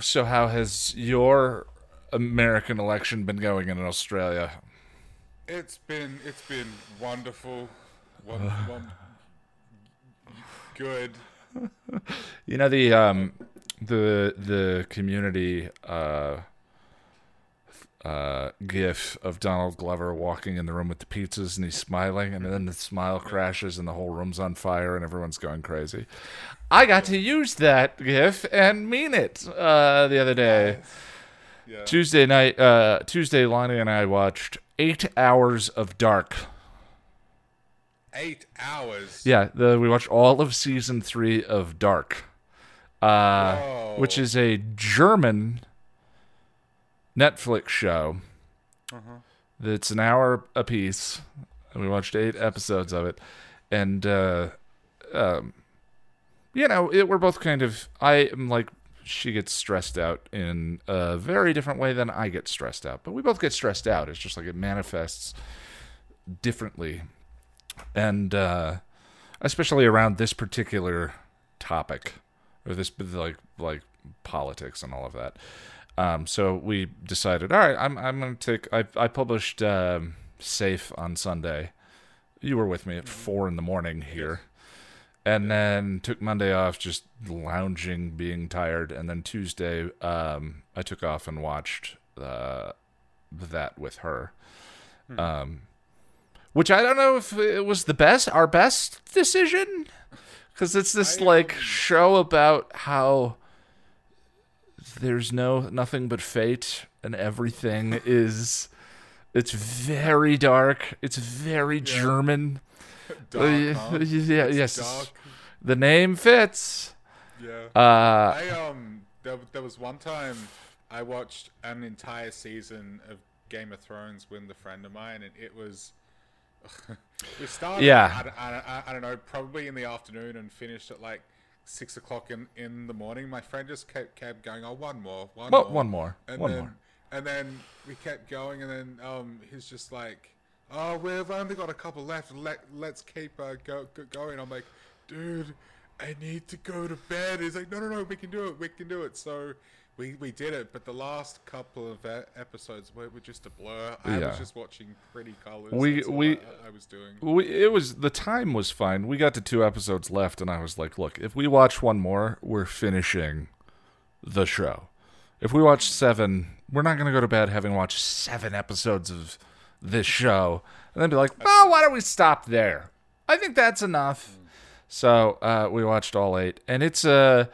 So, how has your American election been going in Australia? It's been it's been wonderful, one, one, good. You know the um, the the community uh, uh, gif of Donald Glover walking in the room with the pizzas and he's smiling, and then the smile crashes and the whole room's on fire and everyone's going crazy. I got to use that gif and mean it uh, the other day. Yeah. Tuesday night, uh, Tuesday, Lonnie and I watched eight hours of Dark. Eight hours. Yeah, the, we watched all of season three of Dark, uh, which is a German Netflix show. that's an hour a piece. And we watched eight episodes of it, and uh, um, you know, it, we're both kind of. I am like she gets stressed out in a very different way than I get stressed out, but we both get stressed out. It's just like it manifests differently and uh, especially around this particular topic or this like like politics and all of that. Um, so we decided, all right, I'm I'm gonna take. I I published um, Safe on Sunday. You were with me at four in the morning here, and then took Monday off, just lounging, being tired, and then Tuesday um, I took off and watched uh, that with her. Um, which I don't know if it was the best, our best decision, because it's this I, like um, show about how there's no nothing but fate and everything is. It's very dark. It's very German. Dark, Uh, yeah, It's yes. Dark. The name fits. Yeah. Uh, I um there, there was one time I watched an entire season of Game of Thrones with a friend of mine, and it was. we started. Yeah. I, I, I, I don't know, probably in the afternoon, and finished at like six o'clock in, in the morning. My friend just kept kept going. Oh, one more, one Well, more, one more, and one then, more. And then we kept going, and then um he's just like, "Oh, we've only got a couple left. Let let's keep uh, go, go going." I'm like, "Dude, I need to go to bed." He's like, "No, no, no, we can do it. We can do it." So we we did it, but the last couple of episodes were, were just a blur. I Yeah. was just watching pretty colors. We- we- I, I was doing. we, it was the time was fine. We got to two episodes left, and I was like, "Look, if we watch one more, we're finishing the show. If we watch seven, we're not going to go to bed having watched seven episodes of this show, and then be like, well, why don't we stop there? I think that's enough." So uh, we watched all eight, and it's Uh,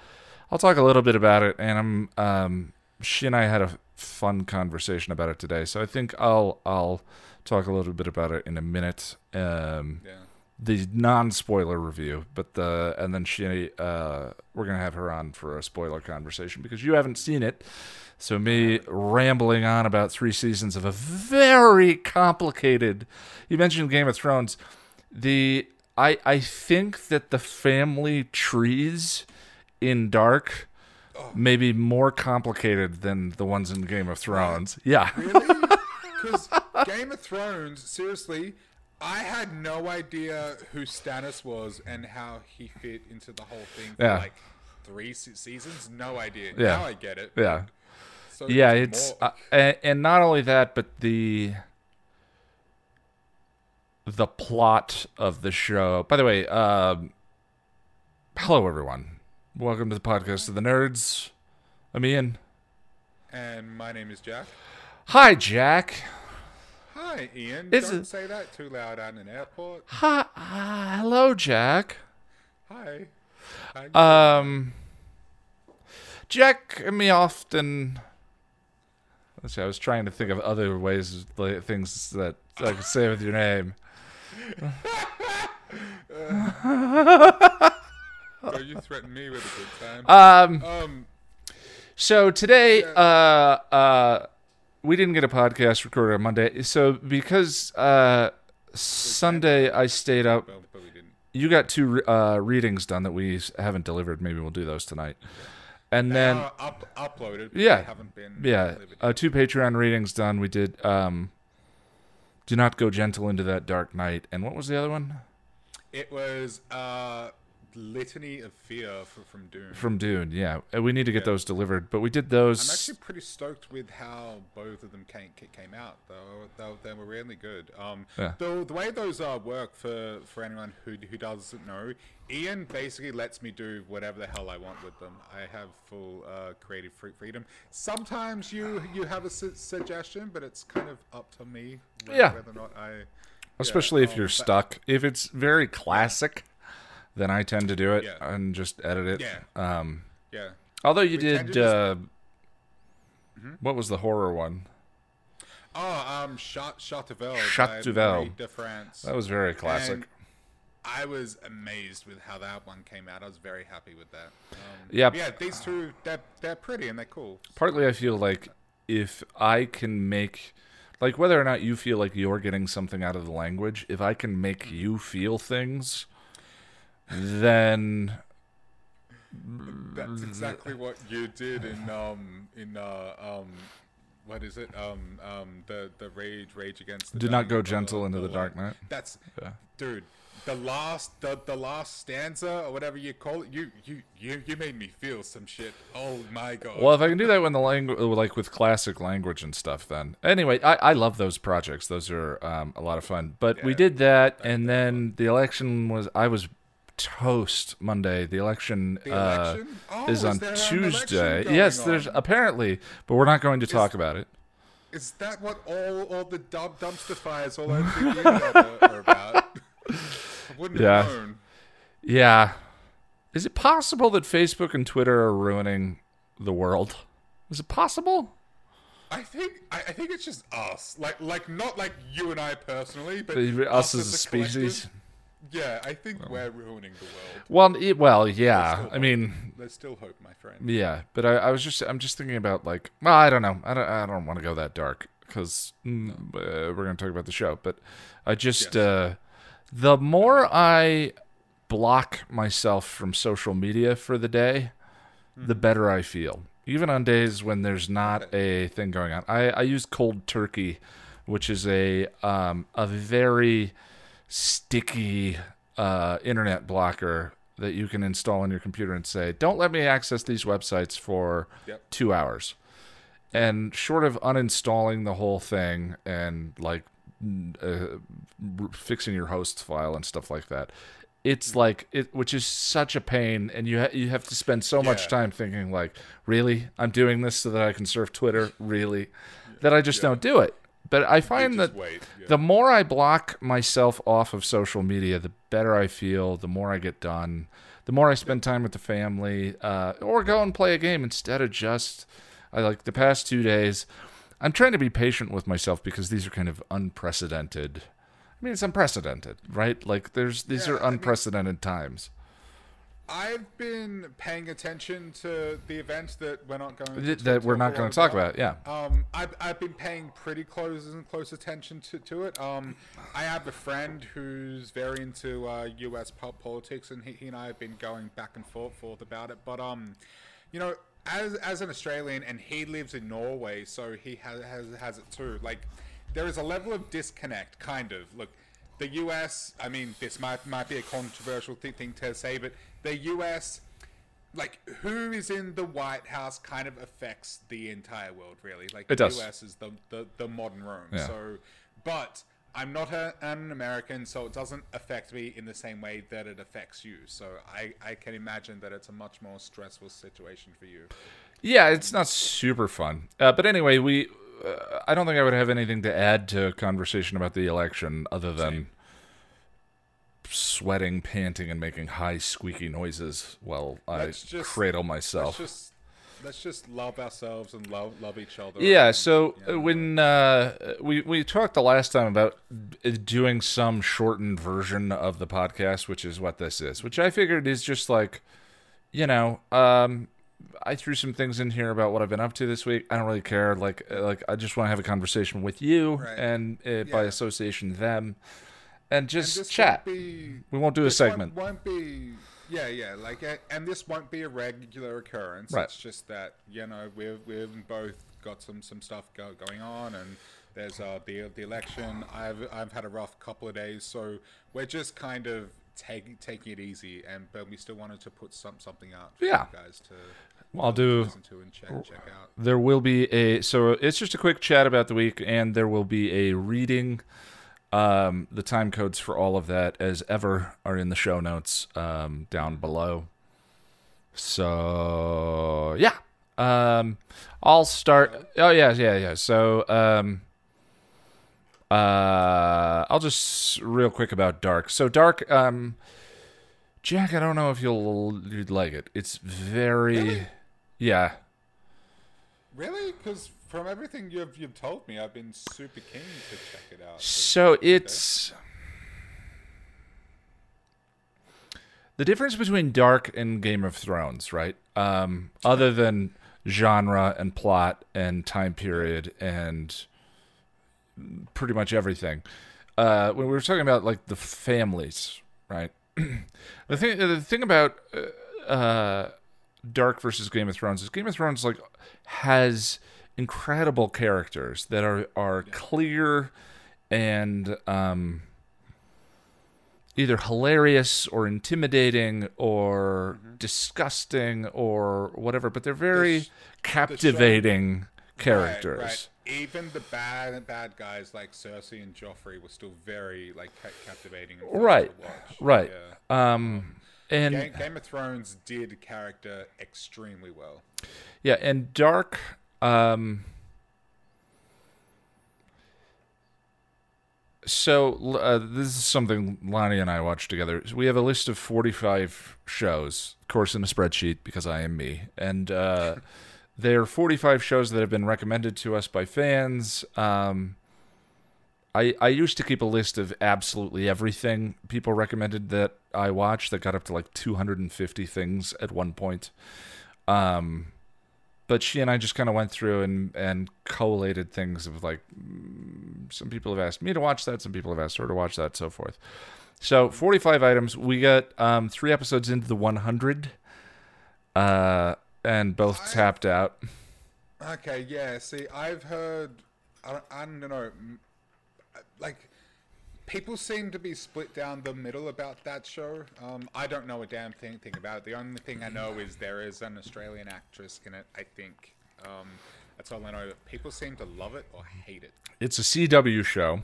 I'll talk a little bit about it, and I'm um, she and I had a fun conversation about it today. So I think I'll I'll talk a little bit about it in a minute. Um, Yeah. the non-spoiler review, but the and then she uh we're gonna have her on for a spoiler conversation because you haven't seen it. So me rambling on about three seasons of a very complicated. You mentioned Game of Thrones. The I I think that the family trees in Dark maybe more complicated than the ones in Game of Thrones. Yeah. Really? Because Game of Thrones, seriously, I had no idea who Stannis was and how he fit into the whole thing for Yeah. like three se- seasons. No idea. Yeah. Now I get it. Yeah. So yeah there's it's more- uh, and, and not only that but the the plot of the show by the way um hello everyone welcome to the podcast of the nerds i'm ian and my name is Jack. hi jack Hi, Ian. It's Don't a- say that too loud at an airport. hi uh, hello jack Hi. Hi. um jack and me often let's see i was trying to think of other ways like, things that i could say with your name so you threatened me with a good time. um um, So today, uh, uh, we didn't get a podcast recorded on Monday. So because uh, Sunday I stayed up, well, but we didn't. you got two uh, readings done that we haven't delivered. Maybe we'll do those tonight. And They then up, uploaded. But Yeah. They haven't been. yeah, uh, two Patreon readings done. We did. Um, do not go gentle into that dark night. And what was the other one? It was uh, litany of fear from Dune. from Dune. Yeah, we need to get Yeah. those delivered, but we did those. I'm actually pretty stoked with how both of them came came out. Though they, they were really good. Um, Yeah. the the way those uh, work for for anyone who who doesn't know, Ian basically lets me do whatever the hell I want with them. I have full uh, creative freedom. Sometimes you you have a su- suggestion, but it's kind of up to me whether, Yeah. whether or not I. especially if um, you're stuck. If it's very classic, then I tend to do it Yeah. and just edit it. Yeah. Um, Yeah. although you We did, just- uh, what was the horror one? Oh, um, Shot Chateauvel. Shot Duvel. De France. That was very classic. And I was amazed with how that one came out. I was very happy with that. Um, Yeah. Yeah, these two, they're, they're pretty and they're cool. Partly, I feel like if I can make, like, whether or not you feel like you're getting something out of the language, if I can make you feel things, then That's exactly what you did in um in uh um what is it um um the the rage rage against the do not go the- gentle into the light. dark night. That's Yeah. dude. The last the, the last stanza or whatever you call it, you you you you made me feel some shit. Oh my god. Well, if I can do that when the language, like with classic language and stuff, then anyway, I, I love those projects. Those are um, a lot of fun. But we did that, and then the election was. I was toast Monday. The election, The uh. Oh, is is on Tuesday. Yes, there's on? apparently, but we're not going to talk about it. Is that what all all the dump, dumpster fires all over the internet are, are about? I wouldn't Yeah. have known. Yeah, is it possible that Facebook and Twitter are ruining the world? Is it possible? I think I, I think it's just us, like like not like you and I personally, but Us as a collective. Yeah, I think we're ruining the world. Well, it, well, yeah. I mean, There's still hope, my friend. Yeah, but I, I was just I'm just thinking about like well I don't know I don't I don't want to go that dark because mm, uh, we're gonna talk about the show, but I just Yes. uh, the more I block myself from social media for the day, the Hmm. better I feel. Even on days when there's not a thing going on, I I use Cold Turkey, which is a um a very sticky uh, internet blocker that you can install on your computer and say, "Don't let me access these websites for Yep. two hours." And short of uninstalling the whole thing and like uh, fixing your host file and stuff like that, it's like it, which is such a pain, and you ha- you have to spend so much time thinking like, "Really, I'm doing this so that I can surf Twitter." Really, that I just don't do it. But I find that yeah. the more I block myself off of social media, the better I feel, the more I get done, the more I spend time with the family, uh, or go and play a game instead of just, I like the past two days. I'm trying to be patient with myself because these are kind of unprecedented. I mean, it's unprecedented, right? Like, there's these Yeah, are I mean- unprecedented times. I've been paying attention to the events that we're not going that we're not going to talk about. Yeah, Um, I've, I've been paying pretty close and close attention to, to it. Um, I have a friend who's very into uh, U.S. po- politics, and he, he and I have been going back and forth, forth about it. But um, you know, as as an Australian, and he lives in Norway, so he has has, has it too. Like, there is a level of disconnect, kind of. Look, the U.S. I mean, this might might be a controversial thi- thing to say, but the U.S like who is in the White House kind of affects the entire world, really. Like It the does. US is the, the, the modern Rome. Yeah. So, but I'm not a, an American, so it doesn't affect me in the same way that it affects you. So I, I can imagine that it's a much more stressful situation for you. Yeah, it's not super fun. Uh, but anyway, we. Uh, I don't think I would have anything to add to a conversation about the election other than Same. sweating, panting, and making high squeaky noises while I Let's just- cradle Let's myself. just let's just love ourselves and love love each other. Yeah, and, so you know, uh, when uh, we we talked the last time about uh, doing some shortened version of the podcast, which is what this is, which I figured is just like, you know, um, I threw some things in here about what I've been up to this week. I don't really care. Like, uh, like I just want to have a conversation with you Right. and uh, by association them, and just this chat. be- we won't do a segment. Won't, be. Yeah, yeah. Like, and this won't be a regular occurrence. Right. It's just that you know we've we've both got some some stuff go, going on, and there's uh the the election. I've I've had a rough couple of days, so we're just kind of taking taking it easy, and but we still wanted to put some something out for Yeah. you guys to I'll do. listen to and check check out. There will be a so it's just a quick chat about the week, and there will be a reading. Um, the time codes for all of that, as ever, are in the show notes um, down below. So yeah, um, I'll start. Oh yeah, yeah, yeah. So um, uh, I'll just real quick about Dark. So Dark, um, Jack, I don't know if you'll you'd like it. It's very, Really? yeah. Really? Because from everything you've you've told me, I've been super keen to check it out. So it's the difference between Dark and Game of Thrones, right? Um, other than genre and plot and time period and pretty much everything. Uh, when we were talking about like the families, right? the thing, the thing about uh, uh, Dark versus Game of Thrones is Game of Thrones like has incredible characters that are are clear and um, either hilarious or intimidating or disgusting or whatever, but they're very sh- captivating characters. Right, right. Even the bad bad guys like Cersei and Joffrey were still very like ca- captivating. and Right, watch. right. Yeah. Um, and Game, Game of Thrones did character extremely well. Yeah, and Dark. Um, so uh, this is something Lonnie and I watched together. We have a list of forty-five shows, of course, in a spreadsheet because I am me, and uh, there are forty-five shows that have been recommended to us by fans. Um, I I used to keep a list of absolutely everything people recommended that I watched. That got up to like two hundred and fifty things at one point. Um, but she and I just kind of went through and and collated things of like mm, some people have asked me to watch that, some people have asked her to watch that, so forth. So 45 items. We got um, three episodes into the 100, uh, and both I- tapped out. Okay, yeah. See, I've heard. I don't, I don't know. Like, people seem to be split down the middle about that show. Um, I don't know a damn thing, thing about it. The only thing I know is there is an Australian actress in it. I think. Um, that's all I know. People seem to love it or hate it. It's a CW show.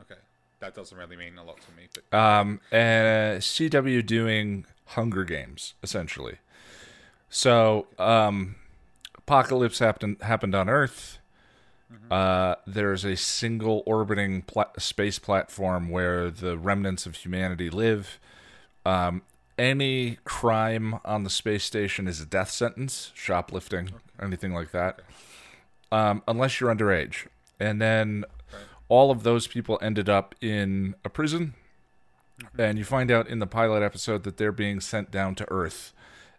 Okay, that doesn't really mean a lot to me. But um, and CW doing Hunger Games essentially. So, um, apocalypse happened happened on Earth. Uh, there's a single orbiting pla- space platform where the remnants of humanity live. Um, any crime on the space station is a death sentence, shoplifting, anything like that, um, unless you're underage. And then all of those people ended up in a prison. And you find out in the pilot episode that they're being sent down to Earth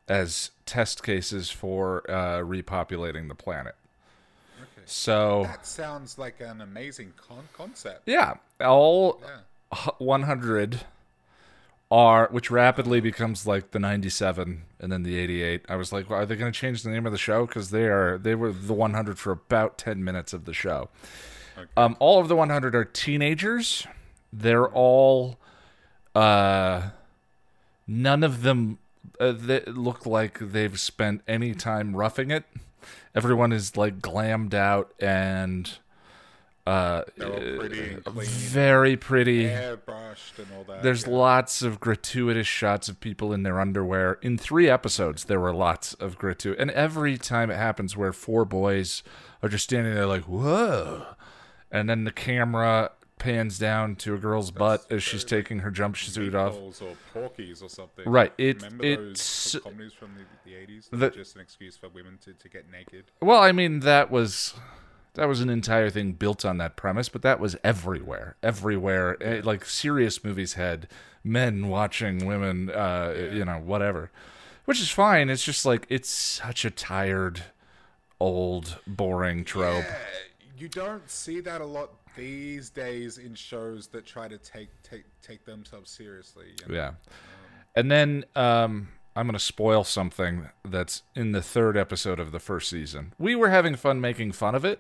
as test cases for uh, repopulating the planet. okay. So that sounds like an amazing con- concept. yeah, all Yeah. 100 are which rapidly becomes like the 97 and then the 88. I was like, well, are they going to change the name of the show because they are they were the 100 for about 10 minutes of the show. Um, all of the 100 are teenagers. They're all uh none of them uh, they look like they've spent any time roughing it. Everyone is like glammed out and uh pretty very pretty. airbrushed and all that. There's yeah. lots of gratuitous shots of people in their underwear. In three episodes, there were lots of gratuitous, and every time it happens, where four boys are just standing there like, "Whoa," and then the camera pans down to a girl's butt as she's taking her jumpsuit off. Or Porky's or something. Right, it- Remember it's- those comedies from the, the 80s? That were just an excuse for women to, to get naked. Well, I mean, that was that was an entire thing built on that premise, but that was everywhere, everywhere. Eh, Like serious movies had men watching women, uh, you know, whatever, which is fine. It's just like it's such a tired, old, boring trope. Yeah, you don't see that a lot these days in shows that try to take take take themselves seriously. you know? Yeah. And then um, I'm going to spoil something that's in the third episode of the first season. We were having fun making fun of it.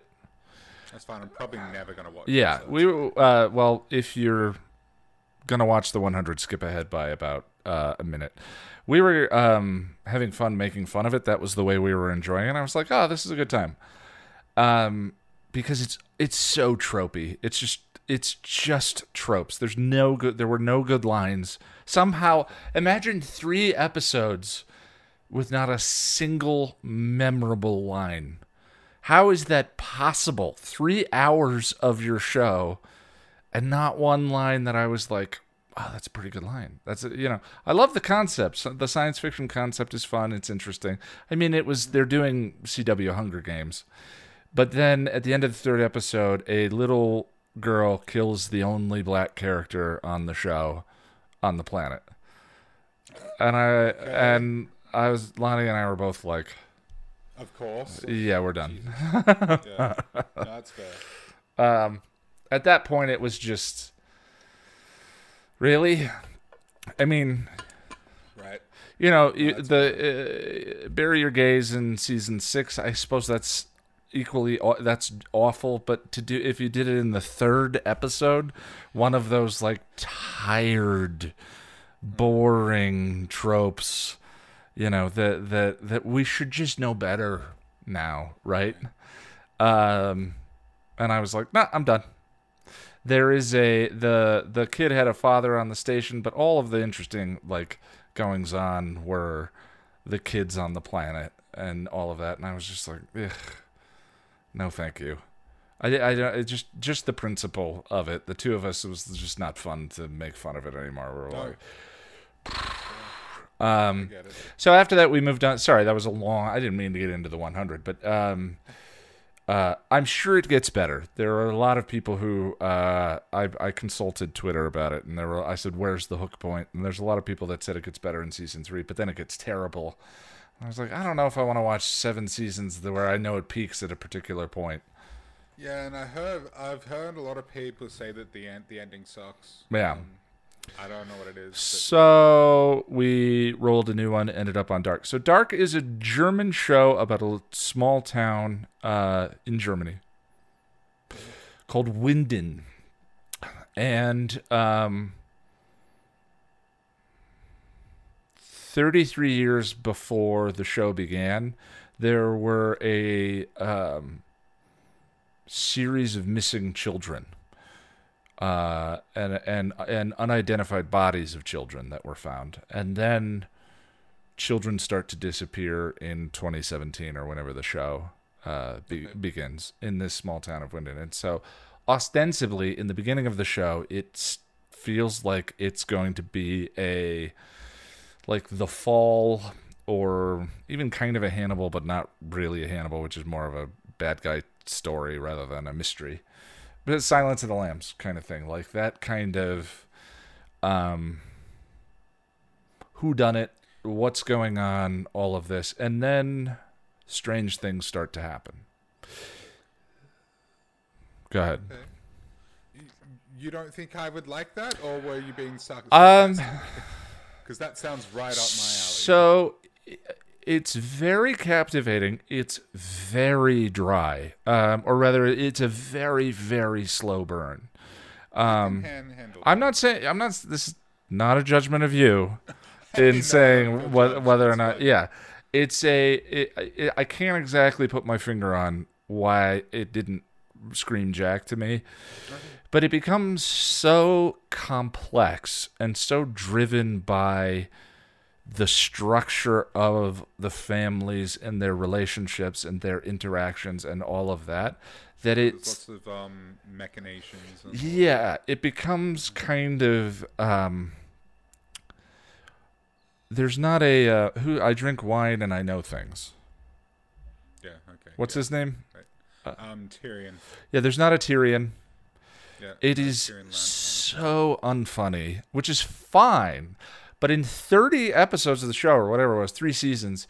That's fine. I'm probably never gonna watch. Yeah, it, so we uh well, if you're gonna watch the 100 skip ahead by about uh, a minute. We were um, having fun making fun of it. That was the way we were enjoying it. I was like, oh, this is a good time. Um, because it's it's so tropey. It's just it's just tropes. There's no good. There were no good lines. Somehow, imagine three episodes with not a single memorable line. How is that possible? Three hours of your show and not one line that I was like, oh, that's a pretty good line. That's a, you know, I love the concept. The science fiction concept is fun. It's interesting. I mean, it was they're doing CW Hunger Games, but then at the end of the third episode, a little girl kills the only black character on the show, on the planet, and I and I was Lonnie and I were both like, of course, yeah, we're done. yeah, that's fair. Um, at that point, it was just really. I mean, right? You know, you, the uh, bury your gays in season six. I suppose that's equally that's awful. But to do if you did it in the third episode, one of those like tired, boring tropes, you know that that that we should just know better now, right? Um, and I was like, nah, I'm done there is a the the kid had a father on the station, but all of the interesting like goings on were the kids on the planet and all of that, and I was just like, Ugh, no, thank you. I, I it just just the principle of it. The two of us it was just not fun to make fun of it anymore. We are no. like, um. So after that, we moved on. Sorry, that was a long. I didn't mean to get into the 100, but um. Uh, I'm sure it gets better. There are a lot of people who uh, I, I consulted Twitter about it, and there were I said, "Where's the hook point?" And there's a lot of people that said it gets better in season three, but then it gets terrible. I was like, I don't know if I want to watch seven seasons where I know it peaks at a particular point. Yeah, and I heard I've heard a lot of people say that the end the ending sucks. Yeah. Um, I don't know what it is. So we rolled a new one, ended up on Dark. So Dark is a German show about a small town uh, in Germany called Winden, and um, 33 years before the show began, there were a um, series of missing children uh, and and and unidentified bodies of children that were found, and then children start to disappear in 2017 or whenever the show uh, be- begins in this small town of Winden. And so, ostensibly, in the beginning of the show, it feels like it's going to be a like the fall or even kind of a Hannibal, but not really a Hannibal, which is more of a bad guy story rather than a mystery but it's Silence of the Lambs kind of thing, like that kind of um, who done it, what's going on, all of this, and then strange things start to happen. Go ahead. Okay. You don't think I would like that, or were you being sarcastic? Um, because that sounds right up my alley. So it's very captivating. It's very dry, um, or rather, it's a very very slow burn. Um, I'm not saying I'm not. This is not a judgment of you in saying what, whether or not. Yeah, it's a. It, it, I can't exactly put my finger on why it didn't scream Jack to me. But it becomes so complex and so driven by the structure of the families and their relationships and their interactions and all of that that it's lots of um, machinations yeah it becomes kind of um, there's not a uh, who i drink wine and i know things. Yeah okay what's yeah. his name? Right. uh, um tyrion. Yeah there's not a tyrion it is so unfunny which is fine but in 30 episodes of the show, or whatever it was, three seasons,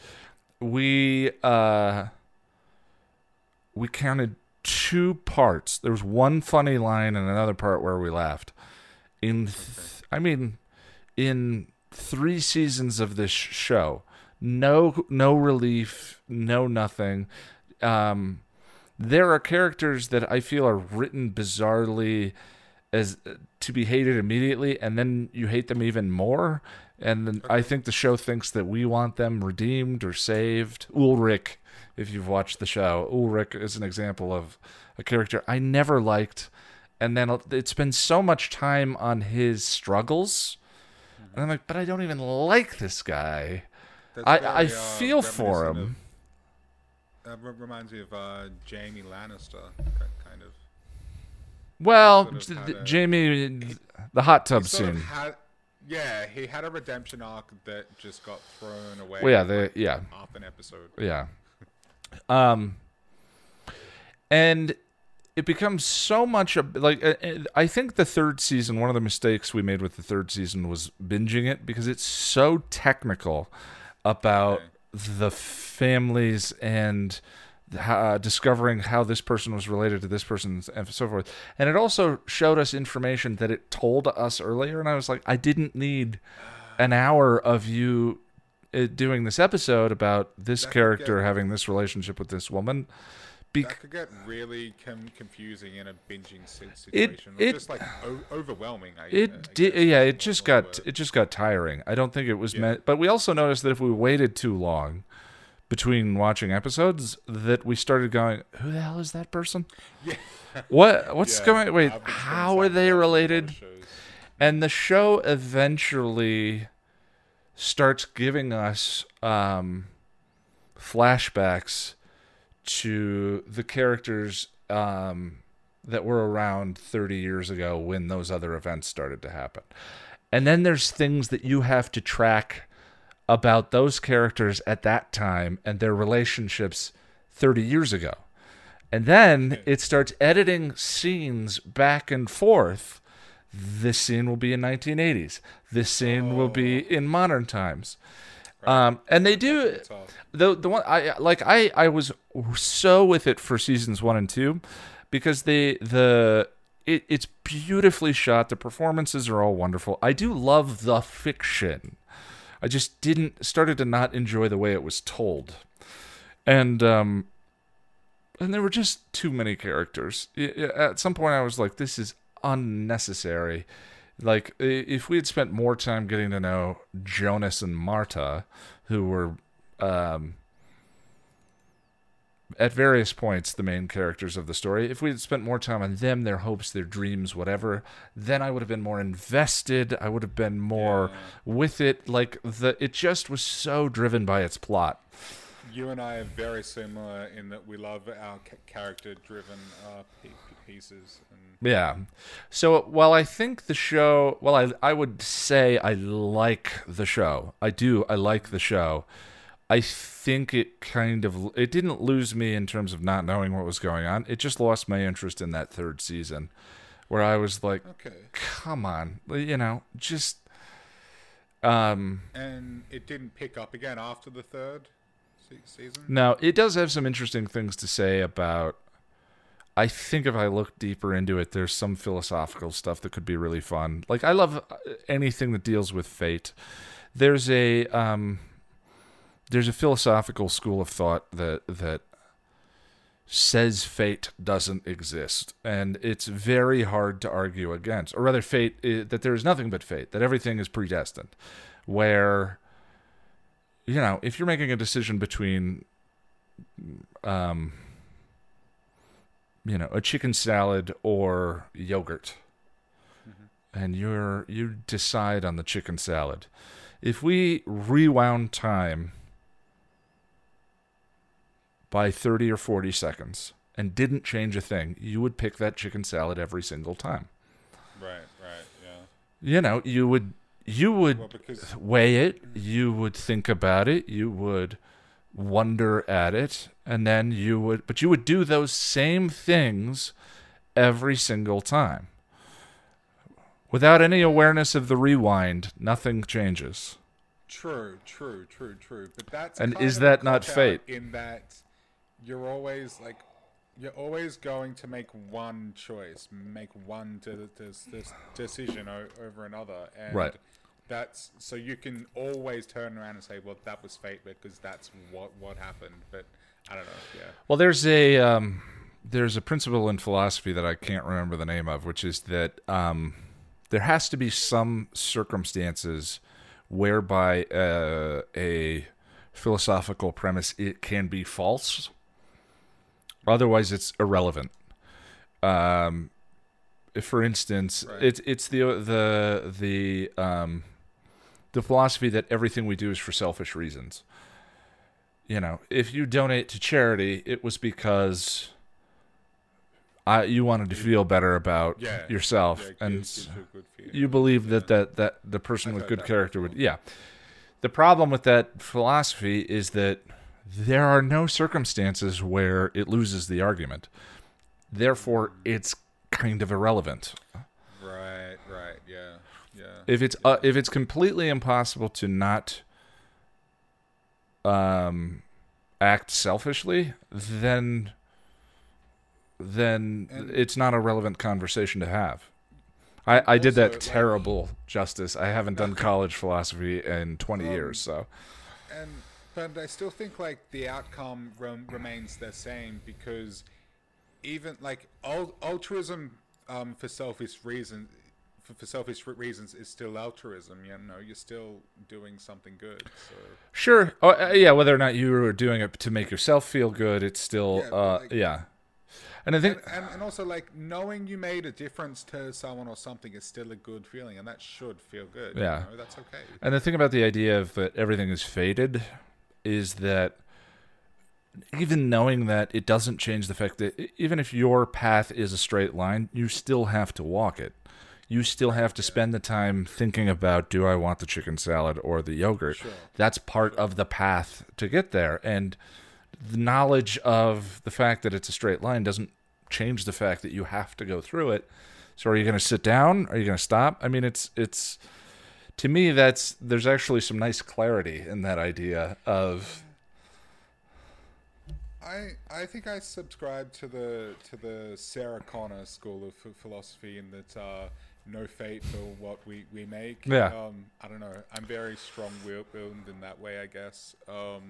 we uh, we counted two parts. There was one funny line and another part where we laughed. In, th- I mean, in three seasons of this show, no no relief, no nothing. Um, there are characters that I feel are written bizarrely as uh, to be hated immediately and then you hate them even more and then I think the show thinks that we want them redeemed or saved. Ulrich, if you've watched the show, Ulrich is an example of a character I never liked and then it's been so much time on his struggles and I'm like, but I don't even like this guy. That's I, very, I uh, feel for him. That re- reminds me of uh, Jaime Lannister, kind of. Well, sort of a- Jaime, the hot tub He sort of scene. had, yeah, he had a redemption arc that just got thrown away. Well, yeah, like, yeah, half an episode. yeah. Um, and it becomes so much of like uh, uh, I think the third season. One of the mistakes we made with the third season was binging it because it's so technical about Okay. The families and uh, discovering how this person was related to this person and so forth. And it also showed us information that it told us earlier. And I was like, I didn't need an hour of you uh, doing this episode about this That character having this relationship with this woman. That could get really com- confusing in a binging situation. or it- just like o- overwhelming. I, It did, guess, yeah. It just got it just got tiring. I don't think it was Yeah. meant. But we also noticed that if we waited too long between watching episodes, that we started going, "Who the hell is that person? Yeah. What? What's Yeah, going? Wait, I've been spending how are they watching a lot of related?" And the show eventually starts giving us um, flashbacks to the characters um, that were around 30 years ago when those other events started to happen. And then there's things that you have to track about those characters at that time and their relationships 30 years ago. And then it starts editing scenes back and forth. This scene will be in 1980s. This scene will be in modern times. Um, and they do the the one I like I I was so with it for seasons one and two because they the it, it's beautifully shot. The performances are all wonderful. I do love the fiction. I just didn't started to not enjoy the way it was told, and um, and there were just too many characters. At some point, I was like, this is unnecessary. Like if we had spent more time getting to know Jonas and Marta, who were um, at various points the main characters of the story, if we had spent more time on them, their hopes, their dreams, whatever, then I would have been more invested. I would have been more with it. Like the it just was so driven by its plot. You and I are very similar in that we love our character-driven uh, p- p- pieces. And Yeah. So while I think the show, well, I I would say I like the show. I do. I like the show. I think it kind of it didn't lose me in terms of not knowing what was going on. It just lost my interest in that third season, where I was like, okay, "Come on, you know, just." Um. and it didn't pick up again after the third se- season. Now, it does have some interesting things to say about. I think if I look deeper into it, there's some philosophical stuff that could be really fun. Like I love uh, anything that deals with fate. There's a um, there's a philosophical school of thought that that says fate doesn't exist, and it's very hard to argue against, or rather, fate i that there is nothing but fate, that everything is predestined. Where you know, if you're making a decision between, um, you know, a chicken salad or yogurt, mm-hmm. and you're you decide on the chicken salad, if we rewound time by 30 or 40 seconds and didn't change a thing, you would pick that chicken salad every single time. Right, right, yeah. You know, you would you would Well, because weigh it, you would think about it, you would wonder at it, and then you would, but you would do those same things every single time. Without any awareness of the rewind, nothing changes. True, true, true, true. But that's And is that not fate? In that you're always like you're always going to make one choice, make one de- de- de- decision o- over another, and Right. That's so you can always turn around and say, "Well, that was fate," because that's what what happened. But I don't know. Yeah, Well, there's a um, there's a principle in philosophy that I can't remember the name of, which is that um, there has to be some circumstances whereby uh, a philosophical premise it can be false. Otherwise, it's irrelevant. Um, if, for instance, Right. it's it's the the the um, the philosophy that everything we do is for selfish reasons. You know, if you donate to charity, it was because I you wanted to feel better about Yeah. yourself, Yeah, and gives- gives you believe that, that that the person I've with good character would yeah. The problem with that philosophy is that there are no circumstances where it loses the argument. Therefore it's kind of irrelevant Right, right, yeah, yeah. If it's uh, if it's completely impossible to not um act selfishly then then And- it's not a relevant conversation to have. I, I did that Also, like- terrible justice. I haven't done college philosophy in 20 Um, years, so. and but I still think like the outcome rem- remains the same because even like al- altruism um, for selfish reasons for, for selfish reasons is still altruism. You know, you're still doing something good. So sure. Oh, uh, yeah, whether or not you are doing it to make yourself feel good, it's still Yeah, uh like- yeah. And I think and, and and also like knowing you made a difference to someone or something is still a good feeling, and that should feel good. Yeah. you know? that's okay. And the thing about the idea of that everything is faded is that even knowing that it doesn't change the fact that even if your path is a straight line, you still have to walk it. You still have to spend the time thinking about do I want the chicken salad or the yogurt? Sure. That's part of the path to get there. And the knowledge of the fact that it's a straight line doesn't change the fact that you have to go through it. So are you going to sit down? Are you going to stop? I mean, it's it's to me that's there's actually some nice clarity in that idea of I I think I subscribe to the to the Sarah Connor school of philosophy in that uh, no fate for what we we make. Yeah. Um, I don't know. I'm very strong-willed in that way, I guess. Um,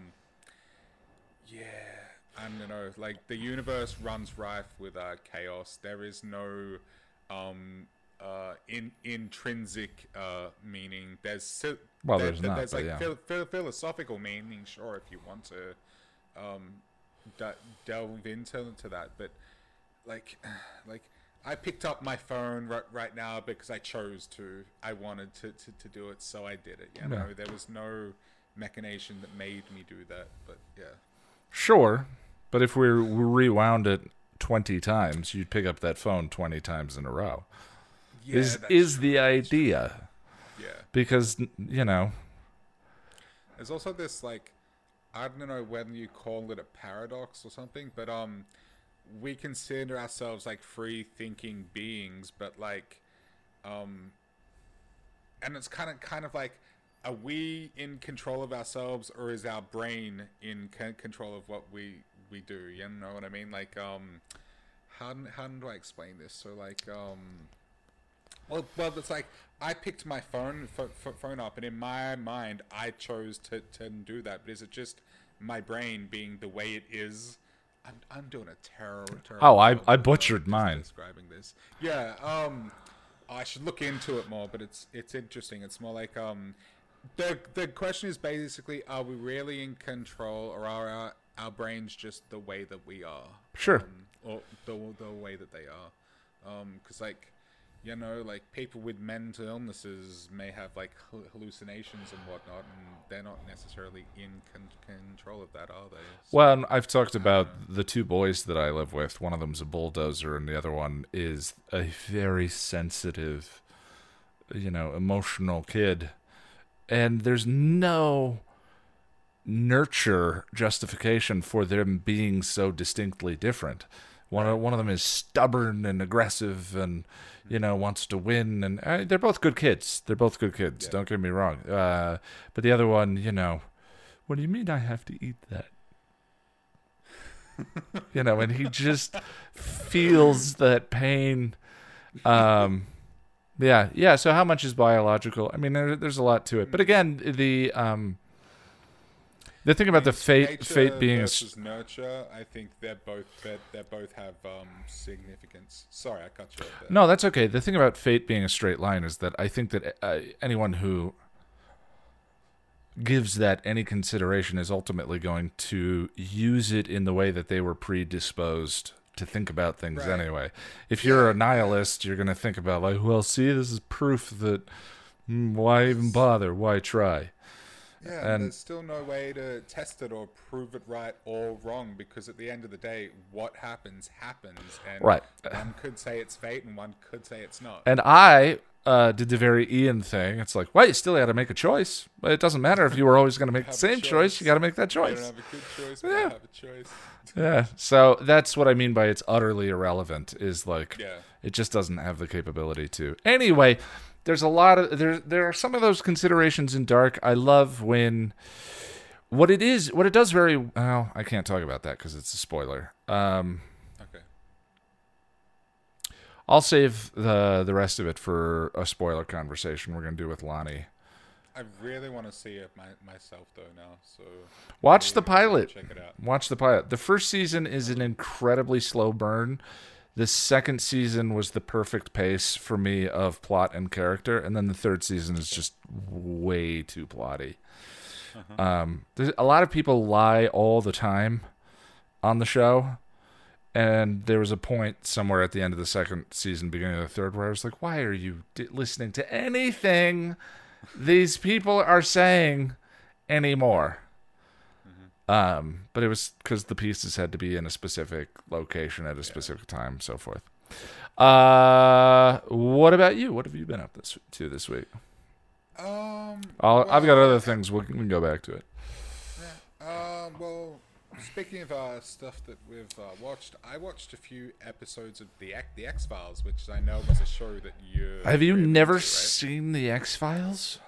yeah. And you know, like the universe runs rife with uh, chaos. There is no um, uh, in intrinsic uh, meaning. There's Well, there- there's there- not, There's like yeah. phil- phil- philosophical meaning, sure, if you want to um, d- delve into to that. But like, like I picked up my phone right, right now because I chose to. I wanted to, to, to do it, so I did it. You Yeah. know, there was no machination that made me do that. But yeah, sure, but if we rewound it 20 times, you'd pick up that phone 20 times in a row. yeah, is is true, the idea Yeah. because you know There's also this like I don't know whether you call it a paradox or something, but um we consider ourselves like free thinking beings, but like um and it's kind of kind of like are we in control of ourselves or is our brain in control of what we we do you know what i mean like um how, how do i explain this so like um well, well, it's like I picked my phone ph- ph- phone up, and in my mind, I chose to, to do that. But is it just my brain being the way it is? I'm, I'm doing a terrible. terrible Oh, I- I butchered mine. Describing this, yeah. Um, I should look into it more, but it's it's interesting. It's more like um, the the question is basically, are we really in control, or are our, our brains just the way that we are? Sure. Um, or the the way that they are. Um, because like you know, like people with mental illnesses may have like hallucinations and whatnot, and they're not necessarily in con- control of that, are they? So- Well, I've talked about the two boys that I live with. One of them's a bulldozer, and the other one is a very sensitive, you know, emotional kid. And there's no nurture justification for them being so distinctly different. One of, one of them is stubborn and aggressive, and you know wants to win. And uh, they're both good kids. They're both good kids. Yeah. Don't get me wrong. Uh, but the other one, you know, what do you mean I have to eat that? you know, and he just feels that pain. Um, yeah, yeah. So how much is biological? I mean, there, there's a lot to it, but again, the um, The thing about the fate, fate being a versus nurture, I think they're both they they both have um, significance. Sorry, I cut you off there. No, that's okay. The thing about fate being a straight line is that I think that uh, anyone who gives that any consideration is ultimately going to use it in the way that they were predisposed to think about things Right. anyway. If you're a nihilist, you're going to think about like, well, see, this is proof that mm, why even bother? Why try? Yeah, And- there's still no way to test it or prove it right or wrong because at the end of the day, what happens happens, and Right. one could say it's fate and one could say it's not. And I uh, did the very Ian thing. It's like, well, you still got to make a choice. But it doesn't matter if you were always going to make the same choice. choice. You got to make that choice. have a good choice, Yeah. I have a choice. Yeah. So that's what I mean by it's utterly irrelevant. Is like, Yeah. it just doesn't have the capability to. Anyway, there's a lot of there. There are some of those considerations in Dark. I love when what it is, what it does very well. I can't talk about that because it's a spoiler. Um, Okay. I'll save the the rest of it for a spoiler conversation we're gonna do with Lonnie. I really want to see it my, myself though now. So Watch the pilot. Check it out. Watch the pilot. The first season is an incredibly slow burn. The second season was the perfect pace for me of plot and character, and then the third season is just way too plotty. Um, there's, a lot of people lie all the time on the show, and there was a point somewhere at the end of the second season, beginning of the third, where I was like, "Why are you listening to anything these people are saying anymore?" Um, but it was because the pieces had to be in a specific location at a specific time, so forth. Uh, what about you? What have you been up this to this week? Um. I'll, I've got other things. We can, we can go back to it. Um, well, speaking of uh, stuff that we've uh, watched, I watched a few episodes of the X- the X Files, which I know was a show that you Have you never right? seen the X Files?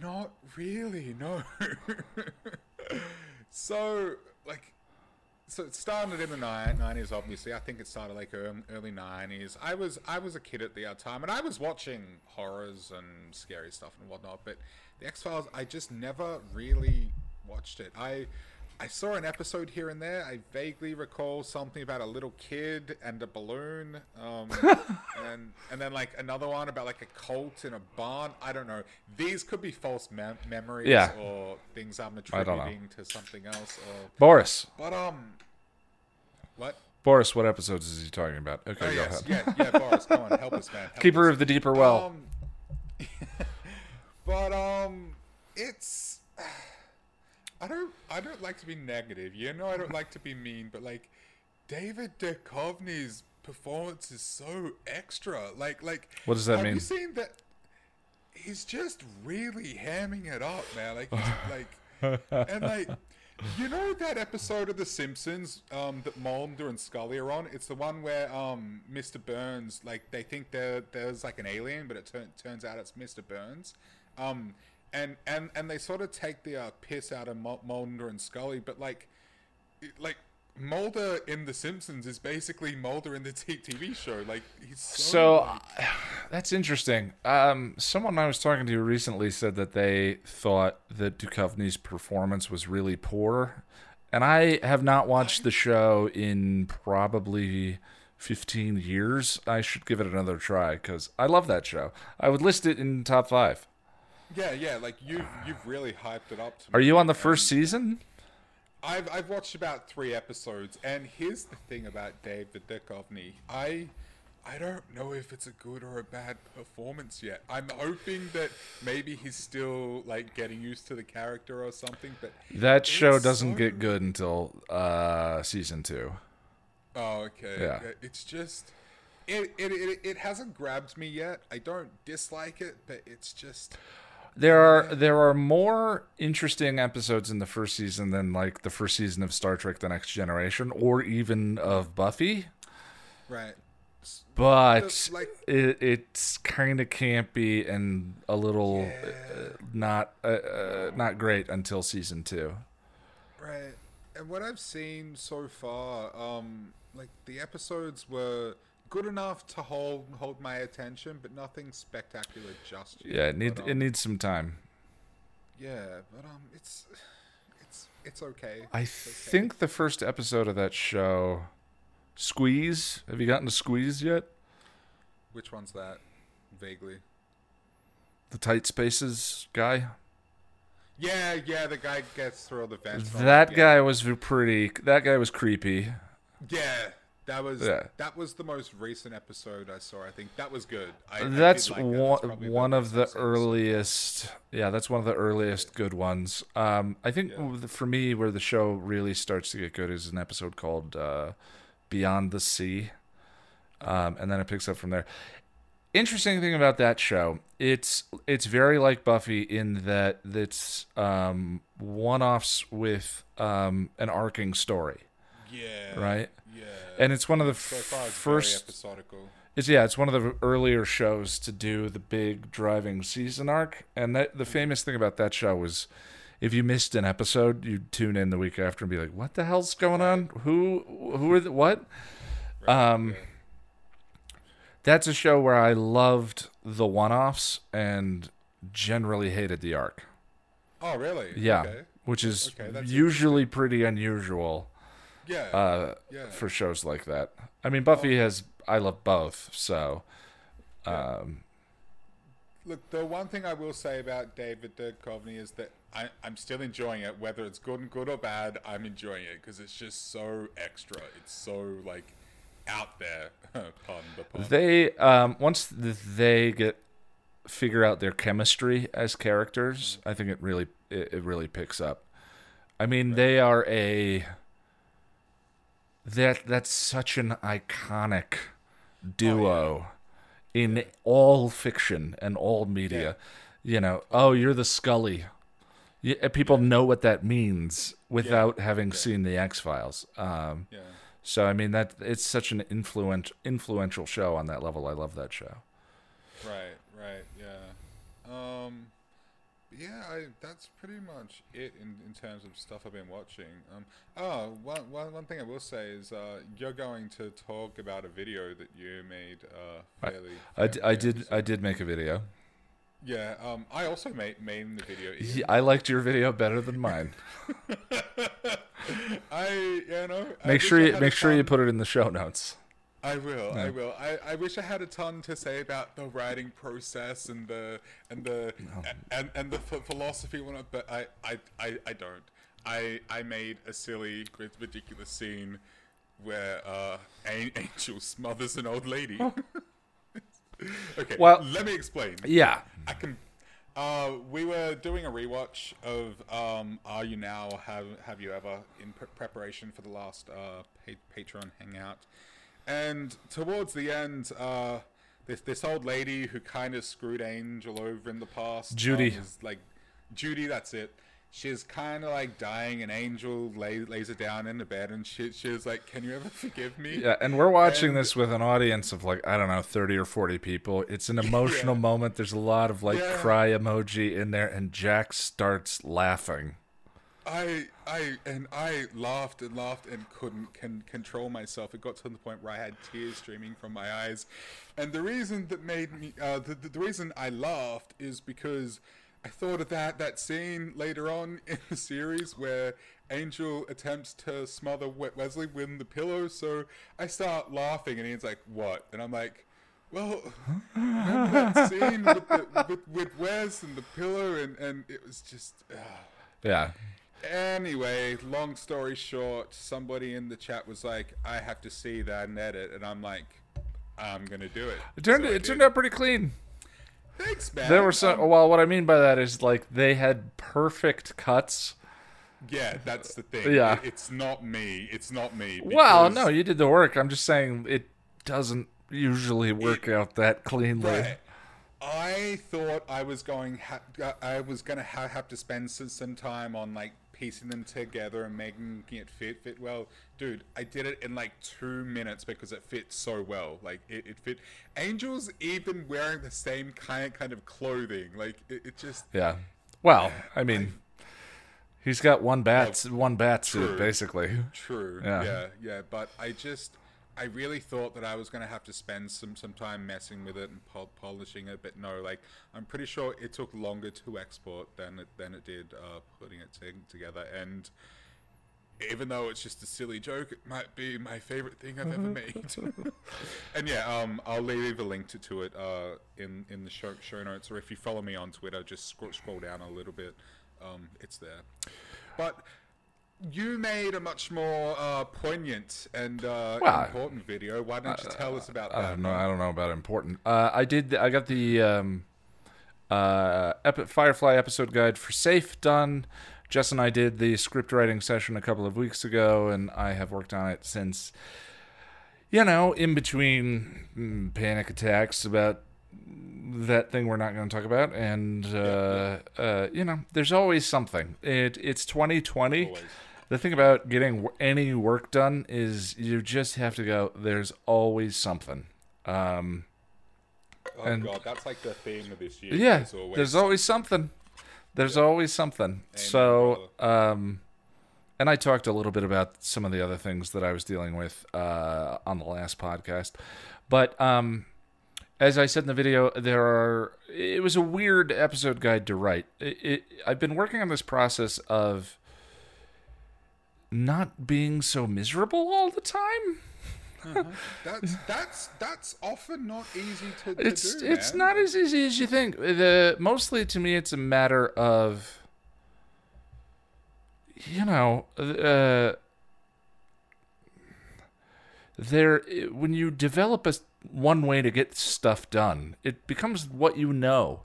Not really, no. so, like, so it started in the nineties. Obviously, I think it started like early, nineties. I was I was a kid at the time, and I was watching horrors and scary stuff and whatnot. But the X Files, I just never really watched it. I I saw an episode here and there. I vaguely recall something about a little kid and a balloon, um, and and then like another one about like a cult in a barn. I don't know. These could be false mem- memories Yeah. or things I'm I don't know. attributing to something else. Or Boris. but um, what? Boris, what episodes is he talking about? Okay, Oh go yes, ahead. yeah, yeah. Boris, come on, help us, man. Help Keeper us. of the Deeper Well. Um, but um, it's. I don't. I don't like to be negative. You know, I don't like to be mean. But like, David Duchovny's performance is so extra. Like, like. What does that have mean? you seen that? He's just really hamming it up, man. Like, like, and like. You know that episode of The Simpsons um, that Mulder and Scully are on? It's the one where um, Mr. Burns, like, they think there's like an alien, but it tur- turns out it's Mr. Burns. Um, and, and and they sort of take the uh, piss out of Mul- Mulder and Scully, but like, like Mulder in The Simpsons is basically Mulder in the TV show. Like, he's so. So like- that's interesting. Um, someone I was talking to recently said that they thought that Duchovny's performance was really poor, and I have not watched the show in probably 15 years. I should give it another try because I love that show. I would list it in top five. Yeah, yeah, like you've you've really hyped it up. To Are you on the first season? I've I've watched about three episodes, and here's the thing about Dave the Duchovny. I I don't know if it's a good or a bad performance yet. I'm hoping that maybe he's still like getting used to the character or something. But That show doesn't so- get good until uh, season two. oh, okay, Yeah. yeah, it's just. It, it, it, it hasn't grabbed me yet. I don't dislike it, but it's just There are there are more interesting episodes in the first season than like the first season of Star Trek: The Next Generation or even of Buffy, right. but like- it, it's kind of campy and a little uh, not uh, uh, not great until season two. Right. And what I've seen so far, um, like the episodes were good enough to hold hold my attention, but nothing spectacular just yet. Yeah, it need But, it um, needs some time. Yeah, but um, it's it's it's okay. I think the first episode of that show, Squeeze. Have you gotten to Squeeze yet? Which one's that? Vaguely. The tight spaces guy. Yeah, yeah. The guy gets through all the vents. That guy was pretty. That guy was creepy. Yeah, that was Yeah. that was the most recent episode I saw. I think that was good. I, I did that's that. one, That's one of the earliest yeah that's one of the earliest good ones um i think Yeah. for me where the show really starts to get good is an episode called uh beyond the sea um and then it picks up from there interesting thing about that show it's it's very like buffy in that it's um one-offs with um an arcing story Yeah. right Yeah. And it's one of the so far f- it's very first episodical. it's yeah, it's one of the earlier shows to do the big driving season arc, and that the famous thing about that show was, if you missed an episode, you'd tune in the week after and be like, "What the hell's going on? Who who are the what?" Um, yeah. That's a show where I loved the one-offs and generally hated the arc. Oh really? Yeah, Okay. which is Okay, usually pretty unusual Yeah. uh, yeah. for shows like that. I mean, Buffy has I love both, so. Um, Look, the one thing I will say about David Duchovny is that I, I'm still enjoying it, whether it's good, and good or bad. I'm enjoying it because it's just so extra. It's so like out there. pardon the pun. They um, once they get figure out their chemistry as characters, I think it really it, it really picks up. I mean, they are a that that's such an iconic duo in all fiction and all media. You know, oh, you're the Scully. Yeah, people know what that means without having seen the X Files. Um, yeah. so I mean that it's such an influent influential show on that level. I love that show. Right, right, yeah. Um, yeah, I, that's pretty much it in, in terms of stuff I've been watching. Um, oh, one, one, one thing I will say is uh, you're going to talk about a video that you made uh, fairly. I, d- I fairly did. I did make a video. Yeah, um, I also made made the video. Yeah, I liked your video better than mine. I, you know, Make sure you make sure you put it in the show notes. I will. I will. I, I wish I had a ton to say about the writing process and the and the and, and the ph- philosophy on it, but I, I, I, I don't. I I made a silly, ridiculous scene where uh, An- Angel smothers an old lady. okay. Well- let me explain. Yeah. I can. Uh, we were doing a rewatch of um, Are You Now? Have Have You Ever? In pre- preparation for the last uh, pa- Patreon hangout, and towards the end, uh, this this old lady who kind of screwed Angel over in the past, Judy. um, is like Judy. That's it. She's kind of like dying, and Angel lay, lays her down in the bed, and she she was like, "Can you ever forgive me?" Yeah, and we're watching And- this with an audience of like I don't know, thirty or forty people. It's an emotional Yeah. moment. There's a lot of like Yeah. cry emoji in there, and Jack starts laughing. I I and I laughed and laughed and couldn't can control myself. It got to the point where I had tears streaming from my eyes, and the reason that made me uh, the, the the reason I laughed is because I thought of that that scene later on in the series where Angel attempts to smother Wesley with the pillow. So I start laughing, and he's like, "What?" And I'm like. Well, that scene with, the, with, with Wes and the pillow, and, and it was just. Uh, Yeah, Anyway, long story short, somebody in the chat was like, "I have to see that and edit," and I'm like, "I'm gonna do it." it turned So it turned out pretty clean. Thanks, man. There were some. Um, Well, what I mean by that is like they had perfect cuts. yeah, that's the thing. Yeah. It- it's not me. It's not me. Well, no, you did the work. I'm just saying it doesn't usually work out that cleanly. Right. I thought I was going. Ha- I was gonna ha- have to spend some, some time on like piecing them together and making it fit fit well. Dude, I did it in like two minutes because it fit so well. Like it, it fit. Angel's even wearing the same kind kind of clothing. Like it, it just. Yeah. Well, I mean, he's got one bat, one bat suit basically. True. Yeah. Yeah. yeah, But I just, I really thought that I was going to have to spend some, some time messing with it and pol- polishing it, but no, like I'm pretty sure it took longer to export than it than it did uh, putting it t- together. And even though it's just a silly joke, it might be my favorite thing I've ever made. and yeah, um, I'll leave a link to, to it uh, in in the show, show notes, or if you follow me on Twitter, just scroll, scroll down a little bit. Um, it's there. But you made a much more uh, poignant and uh, Well, important video. Why don't you tell us about I that? don't know. I don't know about important. Uh, I did. I got the um, uh, Epi- Firefly episode guide for Safe done. Jess and I did the script writing session a couple of weeks ago, and I have worked on it since. You know, in between mm, panic attacks about that thing we're not going to talk about, and uh, uh, you know, there's always something. It it's 2020. Always. The thing about getting any work done is you just have to go. There's always something. Um, Oh and- god, that's like the theme of this year. yeah, There's always there's always something. There's always something. so, um, and I talked a little bit about some of the other things that I was dealing with uh, on the last podcast, but um, as I said in the video, there are. It was a weird episode guide to write. It, it, I've been working on this process of not being so miserable all the time. That's that's that's often not easy to, to it's do. it's man. not as easy as you think. The mostly to me, it's a matter of you know uh, there when you develop a one way to get stuff done, it becomes what you know.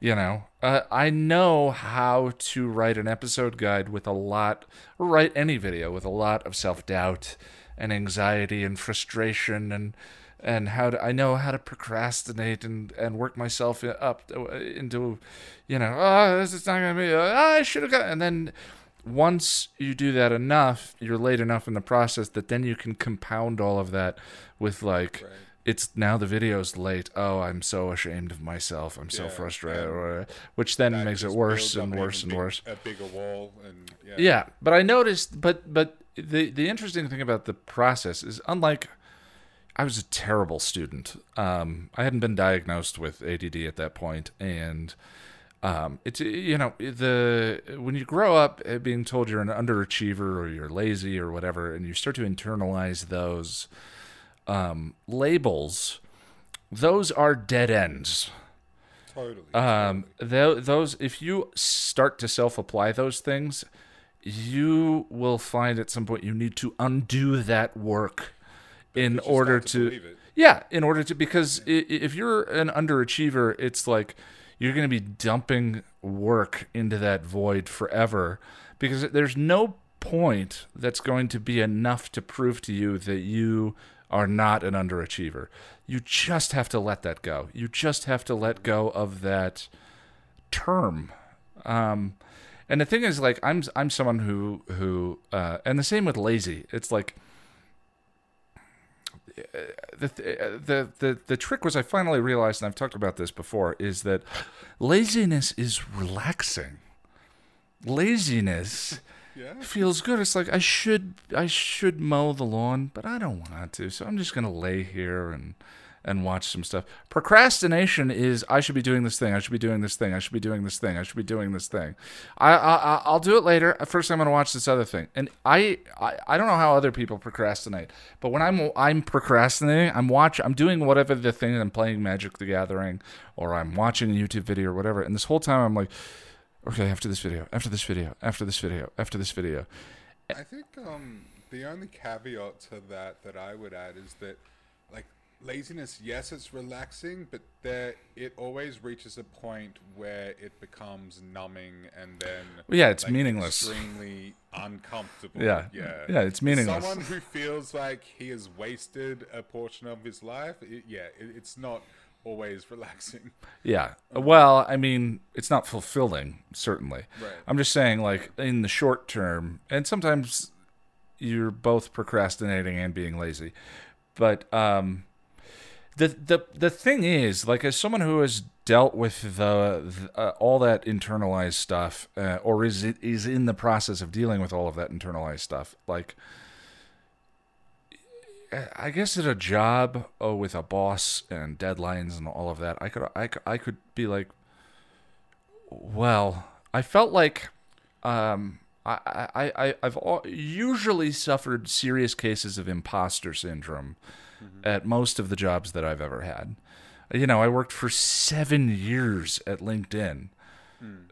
You know, uh, I know how to write an episode guide with a lot, or write any video with a lot of self doubt and anxiety and frustration and and how to I know how to procrastinate and and work myself up into, you know, oh this is not gonna be, uh, I should have got, and then once you do that enough, you're late enough in the process that then you can compound all of that with like Right. It's now the video's late. Oh, I'm so ashamed of myself. I'm so Yeah, frustrated, which then makes it worse and worse and big- worse. A bigger wall, and yeah. Yeah, but I noticed, but but the the interesting thing about the process is, unlike, I was a terrible student. Um, I hadn't been diagnosed with ADD at that point, and um, it's you know the when you grow up uh, being told you're an underachiever or you're lazy or whatever, and you start to internalize those um, labels, those are dead ends. totally. Um, tho- those if you start to self-apply those things, you will find at some point you need to undo that work in order to, it. yeah, in order to because i- if you're an underachiever, it's like you're going to be dumping work into that void forever because there's no point that's going to be enough to prove to you that you are not an underachiever. You just have to let that go. You just have to let go of that term. Um, and the thing is, like, I'm I'm someone who who, uh, and the same with lazy. It's like the, the the the trick was I finally realized, and I've talked about this before, is that laziness is relaxing. Laziness Yeah. feels good. It's like I should I should mow the lawn, but I don't want to, so I'm just gonna lay here and and watch some stuff. Procrastination is I should be doing this thing. I should be doing this thing. I should be doing this thing. I should be doing this thing. I, I I'll do it later. First, I'm gonna watch this other thing. And I, I I don't know how other people procrastinate, but when I'm I'm procrastinating, I'm watch I'm doing whatever the thing. I'm playing Magic the Gathering, or I'm watching a YouTube video or whatever. And this whole time I'm like, okay, after this video, after this video, after this video, after this video. I think um, the only caveat to that that I would add is that, like, laziness, yes, it's relaxing, but there it always reaches a point where it becomes numbing and then Yeah, it's like, meaningless. extremely uncomfortable. Yeah. yeah, Yeah, it's meaningless. Someone who feels like he has wasted a portion of his life, it, yeah, it, it's not always relaxing. Yeah. Well, I mean, it's not fulfilling, certainly. Right. I'm just saying, like, in the short term, and sometimes you're both procrastinating and being lazy. But um, the the the thing is, like, as someone who has dealt with the, the uh, all that internalized stuff, uh, or is it is in the process of dealing with all of that internalized stuff, like I guess at a job oh, with a boss and deadlines and all of that, I could I, I could be like, well, I felt like um, I, I, I, I've usually suffered serious cases of imposter syndrome at most of the jobs that I've ever had. You know, I worked for seven years at LinkedIn,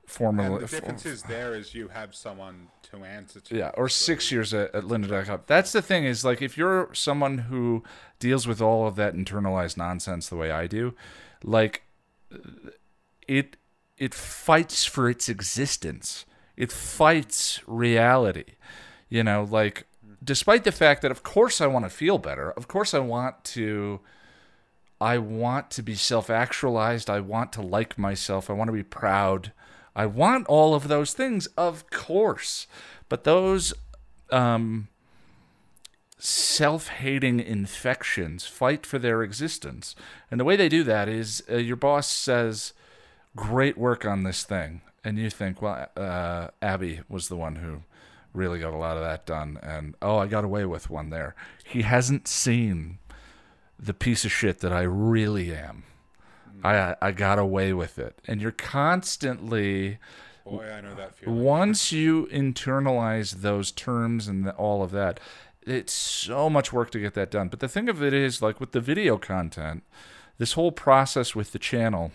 formerly. And the difference is there is you have someone to answer to. Yeah, or six years at, at Lynda.com. That's the thing is like if you're someone who deals with all of that internalized nonsense the way I do, like it it fights for its existence. It fights reality. You know, like despite the fact that of course I want to feel better. Of course I want to I want to be self-actualized. I want to like myself. I want to be proud. I want all of those things, of course. But those um, self-hating infections fight for their existence, and the way they do that is uh, your boss says, "Great work on this thing," and you think, "Well, uh, Abby was the one who." Really got a lot of that done, and oh, I got away with one there. He hasn't seen the piece of shit that I really am. I I got away with it, and you're constantly Boy, I know that feeling. once you internalize those terms and the, all of that, it's so much work to get that done. But the thing of it is, like with the video content, this whole process with the channel,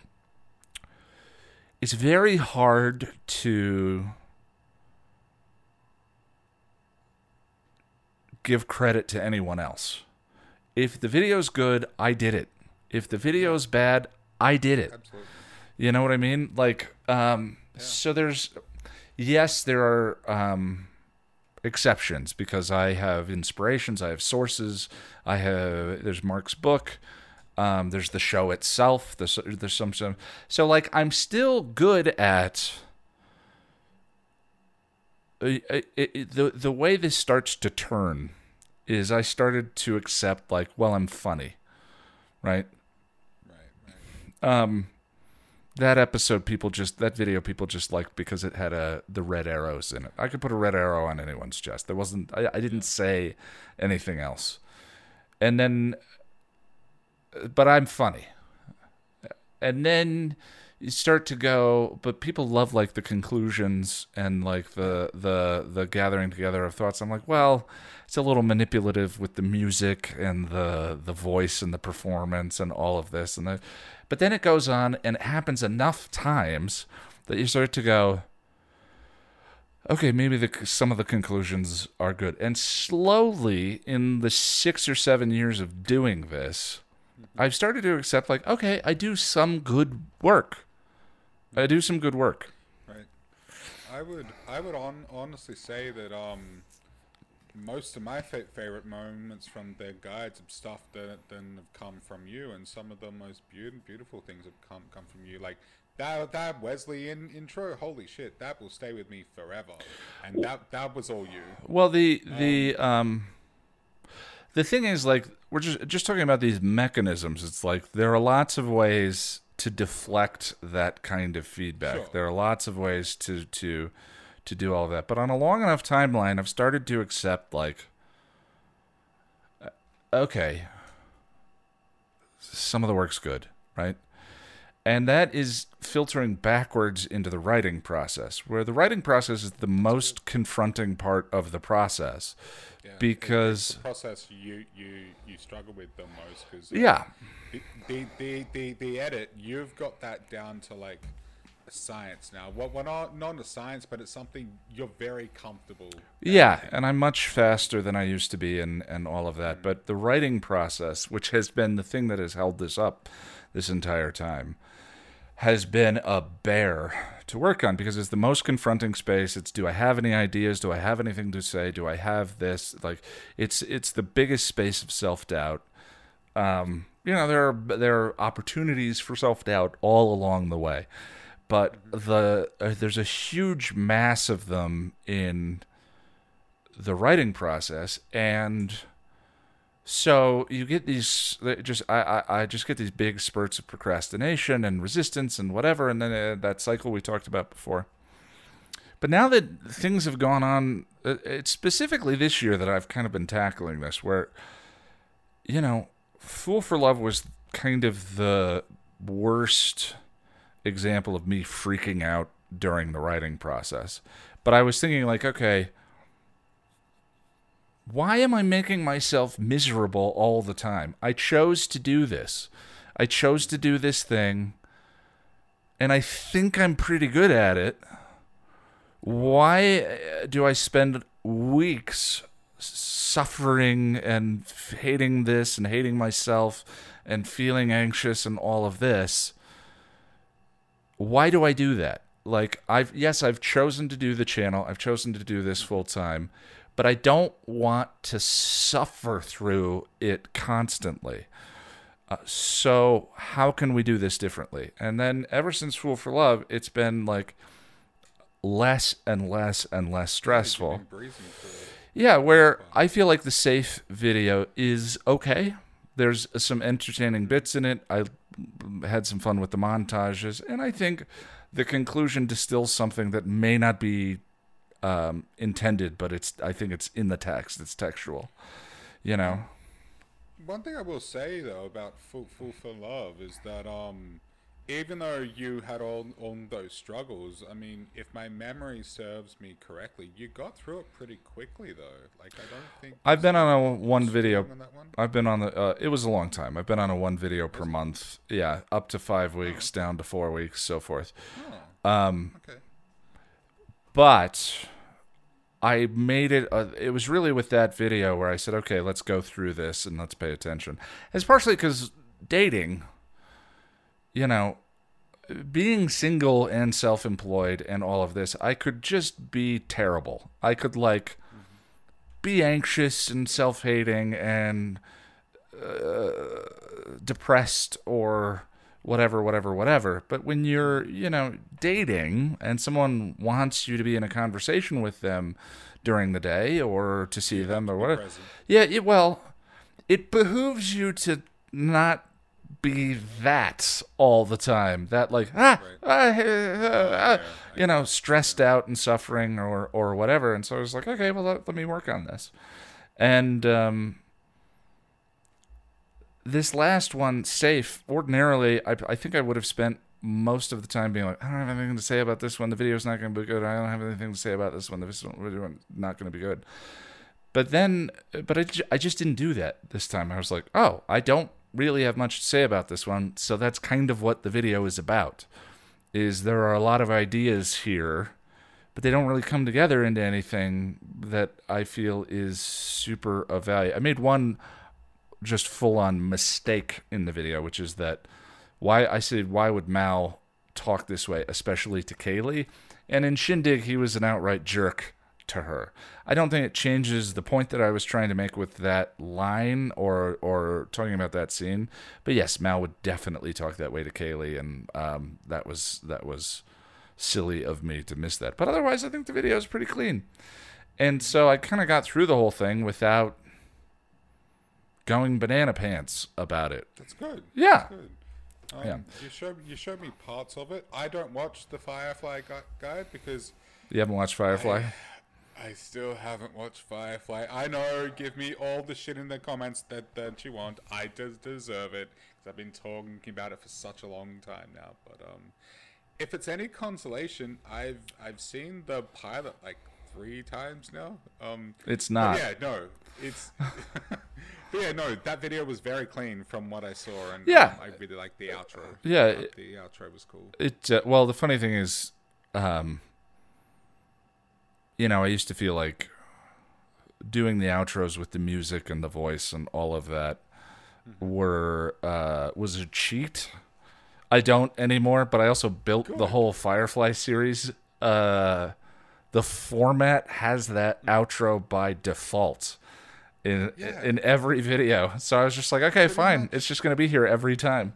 it's very hard to give credit to anyone else. If the video's good, I did it. If the video's bad, I did it. Absolutely. You know what I mean? Like, um, so there's, yes, there are um, exceptions because I have inspirations, I have sources, I have. There's Mark's book. Um, there's the show itself. There's there's some some. So like, I'm still good at. Uh, it, it, the the way this starts to turn is I started to accept like, well, I'm funny, right? Um that episode people just that video people just liked because it had a the red arrows in it. I could put a red arrow on anyone's chest. There wasn't i, I didn't say anything else. And then but i'm funny. And then you start to go but people love like the conclusions and like the the the gathering together of thoughts. I'm like well it's a little manipulative with the music and the the voice and the performance and all of this and the, but then it goes on and it happens enough times that you start to go okay maybe the some of the conclusions are good. And slowly in the 6 or 7 years of doing this I've started to accept like okay I do some good work. I do some good work. Right. I would I would on, honestly say that um most of my fa- favorite moments from their guides of stuff that then have come from you, and some of the most beautiful beautiful things have come come from you. Like that that Wesley in, intro, holy shit, that will stay with me forever. And that that was all you. Well, the the um, the thing is, like, we're just just talking about these mechanisms. It's like there are lots of ways to deflect that kind of feedback. Sure. There are lots of ways to to to do all that. But on a long enough timeline, I've started to accept like, uh, okay, some of the work's good, right? And that is filtering backwards into the writing process, where the writing process is the most confronting part of the process Yeah. because the process you you you struggle with the most because yeah the, the the the edit you've got that down to like science now. Well, well not not a science, but it's something you're very comfortable. yeah and i'm much faster than i used to be and and all of that. But the writing process which has been the thing that has held this up this entire time has been a bear to work on because it's the most confronting space. It's do i have any ideas? Do i have anything to say? Do i have this? Like it's it's the biggest space of self-doubt. Um, you know there are there are opportunities for self doubt all along the way, but the uh, there's a huge mass of them in the writing process, and so you get these just I, I I just get these big spurts of procrastination and resistance and whatever, and then uh, that cycle we talked about before. But now that things have gone on, uh, it's specifically this year that I've kind of been tackling this, where you know, Fool for Love was kind of the worst example of me freaking out during the writing process. But I was thinking, like, okay, why am I making myself miserable all the time? I chose to do this. I chose to do this thing, and I think I'm pretty good at it. Why uh, do I spend weeks suffering and hating this and hating myself and feeling anxious and all of this? Why do I do that? Like I've yes, I've chosen to do the channel. I've chosen to do this full time, but I don't want to suffer through it constantly. Uh, so how can we do this differently? And then ever since Fool for Love, it's been like less and less and less stressful. Yeah, where I feel like the safe video is okay. There's some entertaining bits in it. I had some fun with the montages, and I think the conclusion distills something that may not be um, intended, but it's. I think it's in the text. It's textual. You know. One thing I will say though about Fool, for Love is that um, even though you had all all those struggles, I mean, if my memory serves me correctly, you got through it pretty quickly though. Like I don't think I've been on a one video. on that one. I've been on the. Uh, it was a long time. I've been on a one video per month. Yeah, up to five weeks, down to four weeks, so forth. Oh, Um, okay. but I made it. Uh, it was really with that video where I said, "Okay, let's go through this and let's pay attention." It's partially because dating, you know, being single and self-employed and all of this, I could just be terrible. I could like be anxious and self-hating and uh, depressed or whatever, whatever, whatever. But when you're, you know, dating and someone wants you to be in a conversation with them during the day or to see them or whatever, present. yeah, it, well, it behooves you to not be that all the time. That like ah, ah, ah, ah, you know, stressed out and suffering or or whatever. And so I was like, okay, well, let, let me work on this. And um, this last one, safe. Ordinarily, I, I think I would have spent most of the time being like, I don't have anything to say about this one. The video's not going to be good. I don't have anything to say about this one. The video's not going to be good. But then, but I, I just didn't do that this time. I was like, oh, I don't really have much to say about this one. So that's kind of what the video is about. Is there are a lot of ideas here, but they don't really come together into anything that I feel is super of value. I made one just full on mistake in the video, which is that why I said why would Mal talk this way, especially to Kaylee, and in Shindig he was an outright jerk to her. I don't think it changes the point that I was trying to make with that line or or talking about that scene. But yes, Mal would definitely talk that way to Kaylee, and um, that was that was silly of me to miss that. But otherwise, I think the video is pretty clean. And so I kind of got through the whole thing without going banana pants about it. That's good. Yeah. Good. Um, Yeah. You showed you showed me parts of it. I don't watch the Firefly gu- guide because You haven't watched Firefly? I still haven't watched Firefly. I know. Give me all the shit in the comments that that you want. I des- deserve it because I've been talking about it for such a long time now. But um, if it's any consolation, I've I've seen the pilot like three times now. Um, It's not. yeah, no, it's. yeah, no, that video was very clean from what I saw, and Yeah. um, I really liked the outro. Yeah, I the outro was cool. It uh, well, the funny thing is, um, you know, I used to feel like doing the outros with the music and the voice and all of that were uh, was a cheat. I don't anymore, but I also built the whole Firefly series. Uh, the format has that outro by default in Yeah. in every video. So I was just like, okay, fine, it's just gonna be here every time.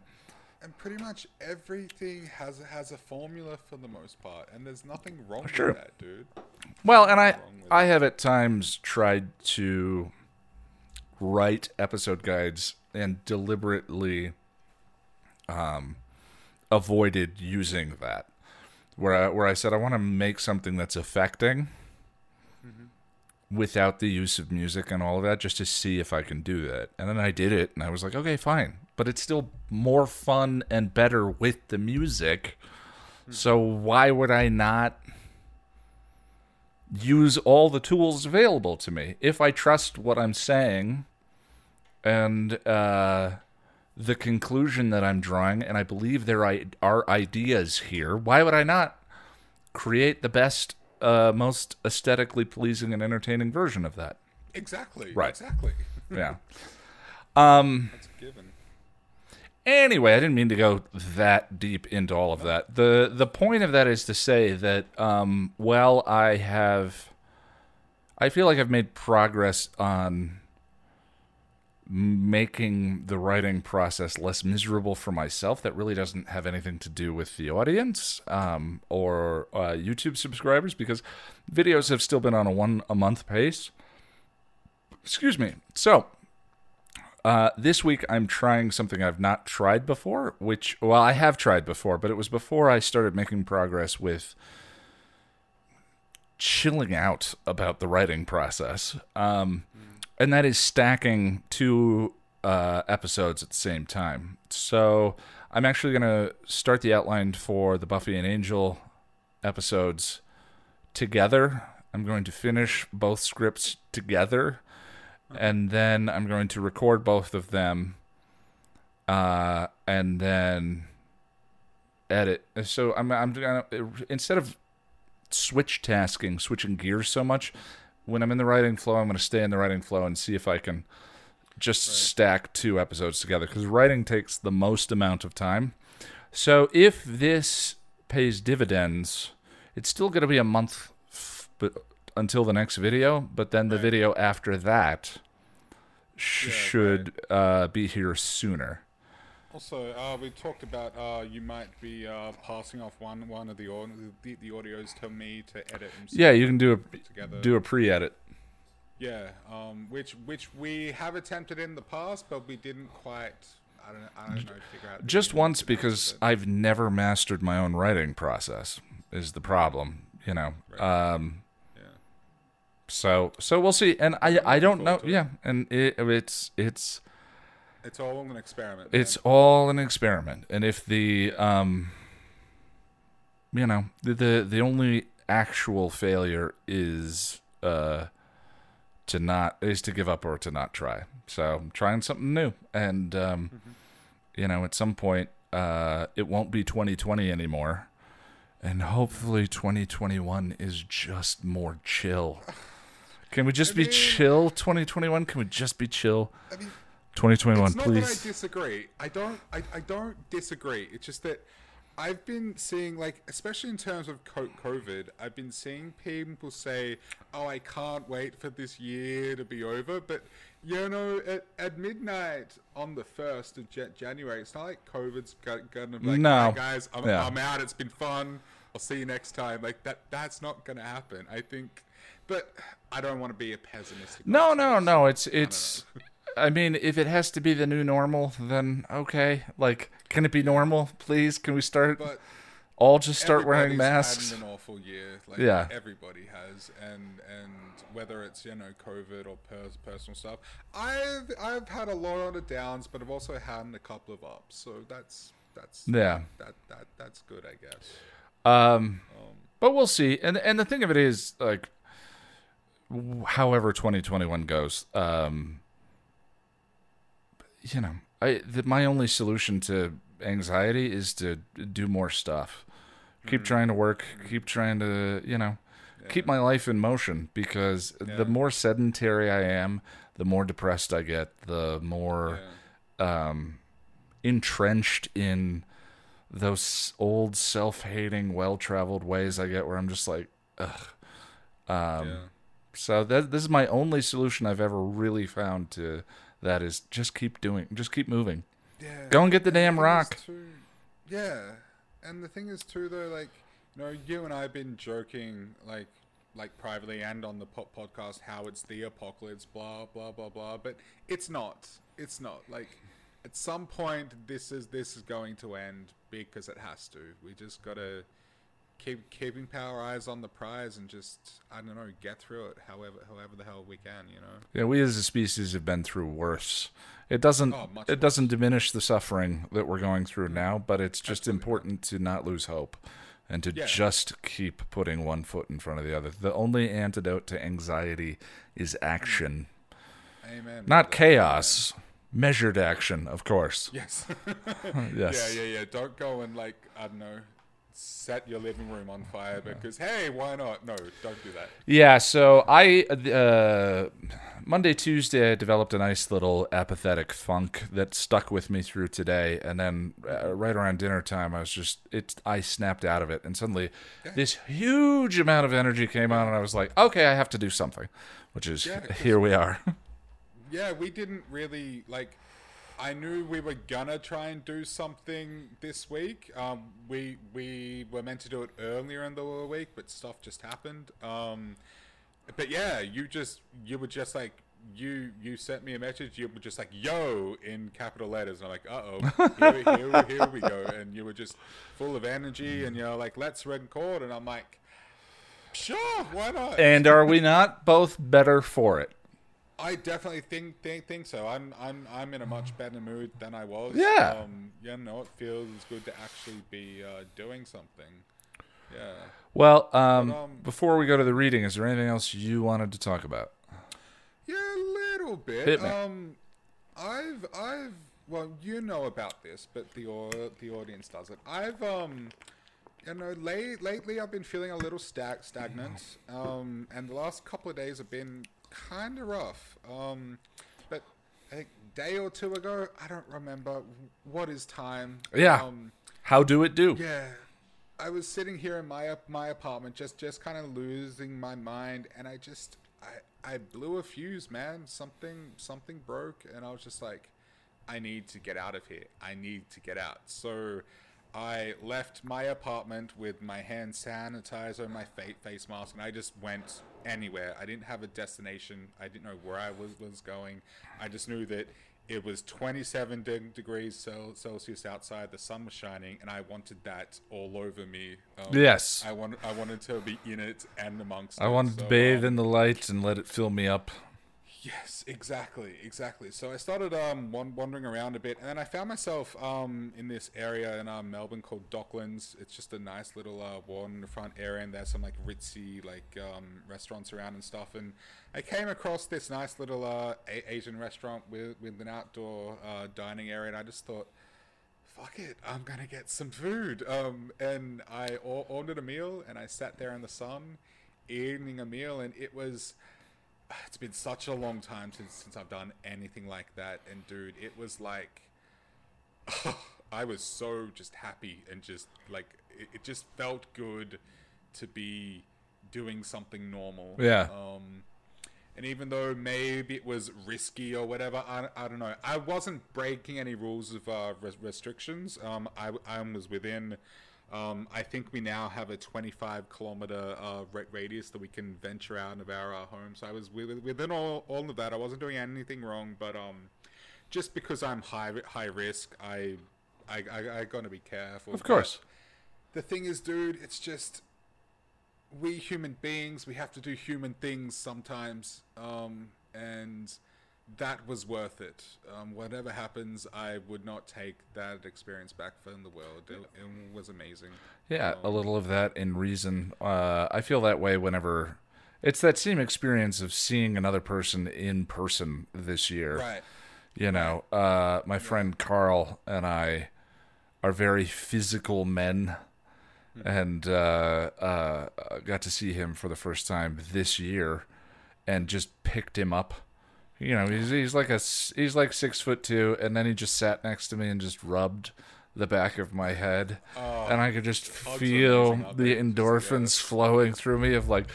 And pretty much everything has has a formula for the most part, and there's nothing wrong Sure. with that, dude. Well, and I I have at times tried to write episode guides and deliberately um avoided using that. Where I, where I said I want to make something that's affecting without the use of music and all of that just to see if I can do that. And then I did it and I was like, okay, fine. But it's still more fun and better with the music. So why would I not use all the tools available to me if I trust what I'm saying and uh, the conclusion that I'm drawing, and I believe there are ideas here? Why would I not create the best, uh, most aesthetically pleasing and entertaining version of that? Exactly. Right. Exactly. Yeah. Um. That's a given. Anyway, I didn't mean to go that deep into all of that. the The point of that is to say that um, while I have, I feel like I've made progress on making the writing process less miserable for myself. That really doesn't have anything to do with the audience um, or uh, YouTube subscribers because videos have still been on a one a month pace. Excuse me. So uh, this week, I'm trying something I've not tried before, which, well, I have tried before, but it was before I started making progress with chilling out about the writing process. Um, and that is stacking two uh, episodes at the same time. So I'm actually going to start the outline for the Buffy and Angel episodes together. I'm going to finish both scripts together and then I'm going to record both of them, uh, and then edit. So I'm I'm gonna instead of switch tasking, switching gears so much, when I'm in the writing flow, I'm going to stay in the writing flow and see if I can just right. stack two episodes together because writing takes the most amount of time. So if this pays dividends, it's still going to be a month, f- but until the next video, but then the right. video after that sh- yeah, should right. uh, be here sooner. Also, uh, we talked about uh, you might be uh, passing off one one of the, the, the audios to me to edit. yeah, you can do a do a pre-edit. Yeah, um, which which we have attempted in the past, but we didn't quite. I don't, I don't know. Figure out. Just once because I've never mastered my own writing process is the problem. You know. Right. Um, so so we'll see. And I I don't know. Yeah, and it, it's it's it's all an experiment. It's all an experiment. And if the um you know the the, the only actual failure is uh to not is to give up or to not try. So I'm trying something new, and um, mm-hmm. you know, at some point, uh, it won't be 2020 anymore, and hopefully 2021 is just more chill. Can we just I be chill? 2021. Can we just be chill? I mean, 2021, it's not please. That I disagree. I don't. I, I don't disagree. It's just that I've been seeing, like, especially in terms of COVID, I've been seeing people say, "Oh, I can't wait for this year to be over." But you know, at, at midnight on the first of January, it's not like COVID's gonna be like, "No, hey guys, I'm, yeah. I'm out. It's been fun. I'll see you next time." Like that. That's not gonna happen. I think but I don't want to be a pessimist. No, no, no. It's it's. I, mean, if it has to be the new normal, then okay. Like, can it be normal, please? Can we start? But all just start wearing masks. Had an awful year. Like, yeah, everybody has, and and whether it's you know COVID or pers- personal stuff, I've I've had a lot of downs, but I've also had a couple of ups. So that's that's yeah that that that's good, I guess. Um, um but we'll see. And and the thing of it is, like, however 2021 goes um you know i the, my only solution to anxiety is to do more stuff keep mm trying to work keep trying to you know yeah. keep my life in motion because yeah. the more sedentary i am the more depressed i get the more yeah. um entrenched in those old self-hating well-traveled ways i get where i'm just like ugh um so that this is my only solution I've ever really found to that is just keep doing, just keep moving. Yeah. Go and get the damn rock. Too, yeah, and the thing is too though, like you know, you and I've been joking like like privately and on the pop podcast how it's the apocalypse, blah blah blah blah, but it's not. It's not like at some point this is this is going to end because it has to. We just gotta keep keeping power eyes on the prize and just I don't know get through it however however the hell we can you know Yeah, we as a species have been through worse. It doesn't Oh, much it doesn't diminish the suffering that we're going through mm-hmm. now, but it's just Absolutely. important to not lose hope and to Yeah. just keep putting one foot in front of the other. The only antidote to anxiety is mm. action, amen not brother. chaos. Measured action, of course. yes Yes. yeah yeah yeah don't go and like I don't know set your living room on fire because hey why not no don't do that Yeah, so I uh, Monday, Tuesday, I developed a nice little apathetic funk that stuck with me through today, and then uh, right around dinner time, I was just it. I snapped out of it, and suddenly this huge amount of energy came on, and I was like, okay, I have to do something, which is Yeah, here we are. yeah, we didn't really like. I knew we were gonna try and do something this week. Um, we we were meant to do it earlier in the week, but stuff just happened. Um, but yeah, you just you were just like you you sent me a message. You were just like yo in capital letters, and I'm like, uh oh, here, here, here we go. And you were just full of energy, and you're like, let's record, and I'm like, sure, why not? and are we not both better for it? I definitely think think think so. I'm I'm I'm in a much better mood than I was. Yeah. Um, you know, it feels good to actually be uh, doing something. Yeah. Well, um, But, um, before we go to the reading, is there anything else you wanted to talk about? Yeah, a little bit. Hit me. Um, I've I've well, you know about this, but the au- the audience doesn't. I've um. You know, late, lately I've been feeling a little stag- stagnant, um, and the last couple of days have been kind of rough. Um, but a day or two ago, I don't remember what is time. Yeah. Um, How do it do? yeah. I was sitting here in my my apartment, just just kind of losing my mind, and I just I I blew a fuse, man. Something something broke, and I was just like, I need to get out of here. I need to get out. So. I left my apartment with my hand sanitizer my fa- face mask, and I just went anywhere. I didn't have a destination. I didn't know where I was, was going. I just knew that it was 27 de- degrees Celsius outside. The sun was shining, and I wanted that all over me. Um, Yes. I wanted. I wanted to be in it and amongst. I it. wanted to bathe um, in the light and let it fill me up. Yes, exactly, exactly. So I started um wandering around a bit, and then I found myself um in this area in um, Melbourne called Docklands. It's just a nice little uh, waterfront area, and there's some like ritzy like um, restaurants around and stuff. And I came across this nice little uh, a- Asian restaurant with with an outdoor uh, dining area, and I just thought. Fuck it, I'm gonna get some food. Um, and I ordered a meal, and I sat there in the sun, eating a meal, and it was it's been such a long time since since I've done anything like that, and dude, it was like I was so just happy and just like it, it just felt good to be doing something normal. Yeah. Um, and even though maybe it was risky or whatever, I, I don't know. I wasn't breaking any rules of uh, res- restrictions. Um, I, I was within. Um, I think we now have a 25 kilometer uh, radius that we can venture out of our uh, home. So I was within all, all of that. I wasn't doing anything wrong, but um, just because I'm high high risk, I I I, I gotta be careful. Of course. But the thing is, dude, it's just we human beings. We have to do human things sometimes, um, and that was worth it. Um, whatever happens, I would not take that experience back from the world. It, it was amazing. Yeah, a little of that in reason. Uh, I feel that way whenever it's that same experience of seeing another person in person this year. Right. You know, uh, my friend Carl and I are very physical men, and uh, uh, got to see him for the first time this year, and just picked him up. You know, he's he's like a he's like six foot two, and then he just sat next to me and just rubbed the back of my head, and I could just feel the endorphins flowing through me of like,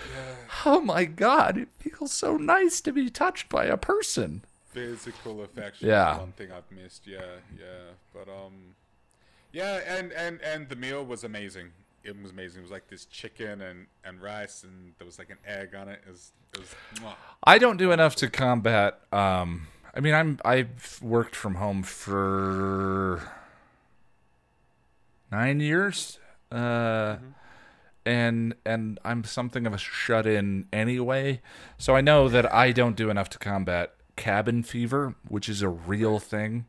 oh my god, it feels so nice to be touched by a person. physical affection Yeah. is one thing I've missed. Yeah, yeah. But um yeah, and and and the meal was amazing. It was amazing. It was like this chicken and and rice and there was like an egg on it. It was it was. I don't do enough to combat. Um, I mean, I'm I've worked from home for nine years, uh, and and I'm something of a shut in anyway. So I know that I don't do enough to combat cabin fever, which is a real thing.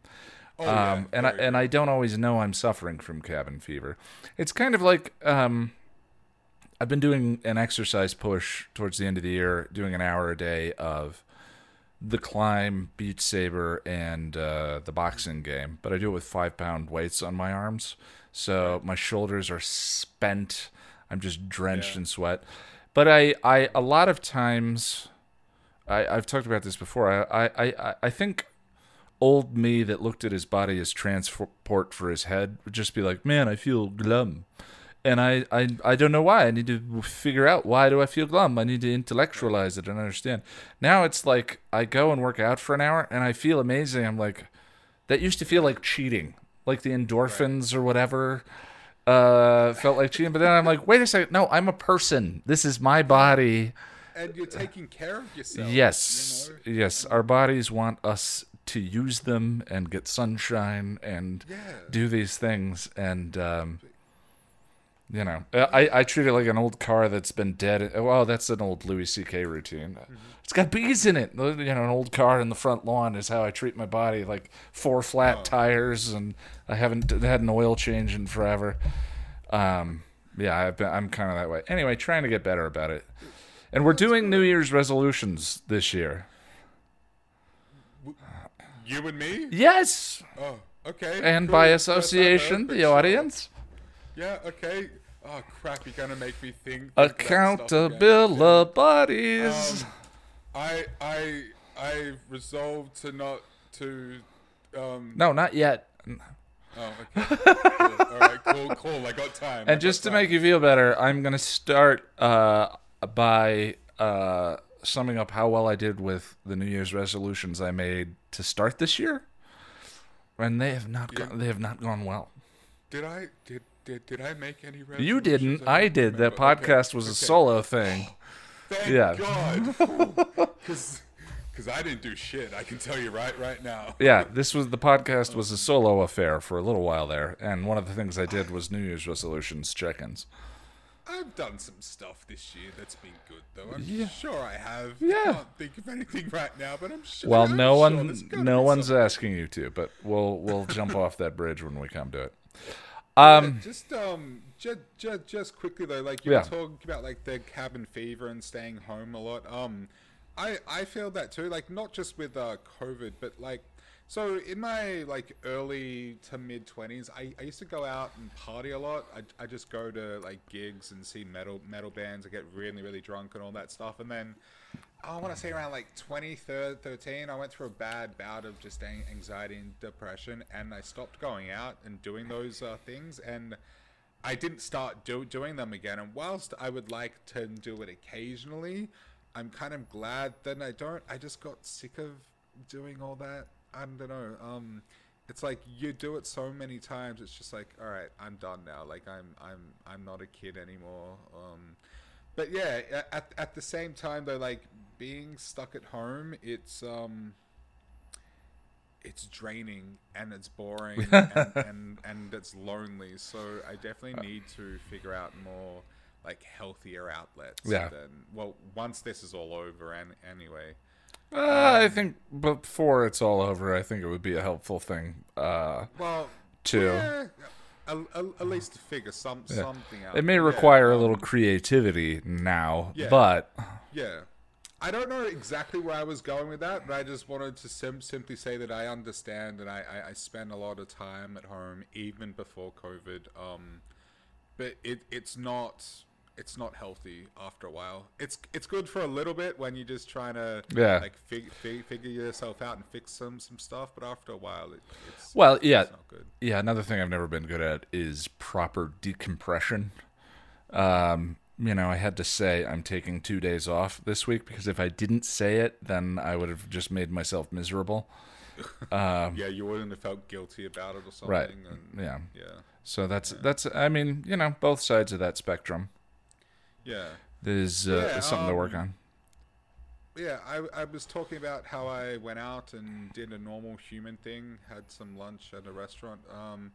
Oh, yeah, um, and I and I don't always know I'm suffering from cabin fever. It's kind of like um, I've been doing an exercise push towards the end of the year, doing an hour a day of the climb, Beat Saber, and uh, the boxing game. But I do it with five pound weights on my arms, so my shoulders are spent. I'm just drenched Yeah. in sweat. But I, I a lot of times, I, I've talked about this before. I, I, I, I think old me that looked at his body as transport for his head would just be like, "Man, I feel glum," and I, I, I don't know why. I need to figure out why do I feel glum. I need to intellectualize it and understand. Now it's like I go and work out for an hour and I feel amazing. I'm like, that used to feel like cheating, like the endorphins or whatever. Uh, felt like cheating, but then I'm like, wait a second, no, I'm a person. This is my body. and you're taking care of yourself. Yes, you know? yes. Our bodies want us to use them and get sunshine and Yeah. do these things. And um, you know, I I treat it like an old car that's been dead. Well, that's an old Louis C.K. routine. Mm-hmm. It's got bees in it. You know, an old car in the front lawn is how I treat my body. Like four flat Oh. tires, and I haven't had an oil change in forever. Um, yeah, I've been, I'm kind of that way. Anyway, trying to get better about it. And we're doing New Year's resolutions this year. You and me? Yes, Oh, okay. and cool. by First I've heard, association, the audience. Yeah, okay. Oh crap! You're gonna make me think. think that stuff again. Accountabilities. Um, I I I resolved to not to. Um, no, not yet. Oh, okay. cool. All right, cool, cool. I got time. And just to make you feel better, I'm gonna start uh, by uh, summing up how well I did with the New Year's resolutions I made to start this year, and they have not Yeah. gone, they have not gone well. Did I did did, did I make any? You didn't. I don't did. That remember. Okay, podcast was a solo thing. Thank Yeah. God. Because I didn't do shit. I can tell you right right now. Yeah, this was the podcast was a solo affair for a little while there, and one of the things I did was New Year's resolutions check-ins. I've done some stuff this year that's been good, though. I'm Yeah. sure I have. Yeah. I can't think of anything right now, but I'm sure. Well, I'm no sure one, there's no one's something. asking you to, but we'll we'll jump off that bridge when we come to it. Um, just um, just, just just quickly though, like you Yeah. were talking about like the cabin fever and staying home a lot. Um, I I feel that too. Like not just with uh COVID, but like so in my like early to mid twenties, I, I used to go out and party a lot. I I just go to like gigs and see metal metal bands. I get really really drunk and all that stuff, and then. I want to say around like 2013, I went through a bad bout of just anxiety and depression, and I stopped going out and doing those uh, things, and I didn't start do- doing them again. And whilst I would like to do it occasionally, I'm kind of glad that I don't. I just got sick of doing all that. I don't know. Um, it's like you do it so many times. It's just like, all right, I'm done now. Like I'm, I'm, I'm not a kid anymore. Um, but yeah, at, at the same time though, like being stuck at home, it's um, it's draining and it's boring and, and and it's lonely. So I definitely need to figure out more like healthier outlets. Yeah. Than, well, once this is all over, and anyway. Uh, I think before it's all over, I think it would be a helpful thing. Uh, Well, Too. yeah, at, at, least to figure some something out. it may Yeah, require a um, little creativity now, Yeah. but Yeah. I don't know exactly where I was going with that, but I just wanted to sim- simply say that I understand and I, I, I spend a lot of time at home even before COVID. Um, but it, it's not it's not healthy after a while. It's it's good for a little bit when you're just trying to Yeah. like fig- fig- figure yourself out and fix some some stuff. But after a while, it, it's well, yeah, it's not good. yeah. Another thing I've never been good at is proper decompression. Um, you know, I had to say I'm taking two days off this week because if I didn't say it, then I would have just made myself miserable. Um, Yeah, you wouldn't have felt guilty about it or something. right. And, Yeah. yeah. So that's that's. I mean, you know, both sides of that spectrum. Yeah. There's, uh, Yeah, something to work um, on. Yeah, I, I was talking about how I went out and did a normal human thing, had some lunch at a restaurant. Um,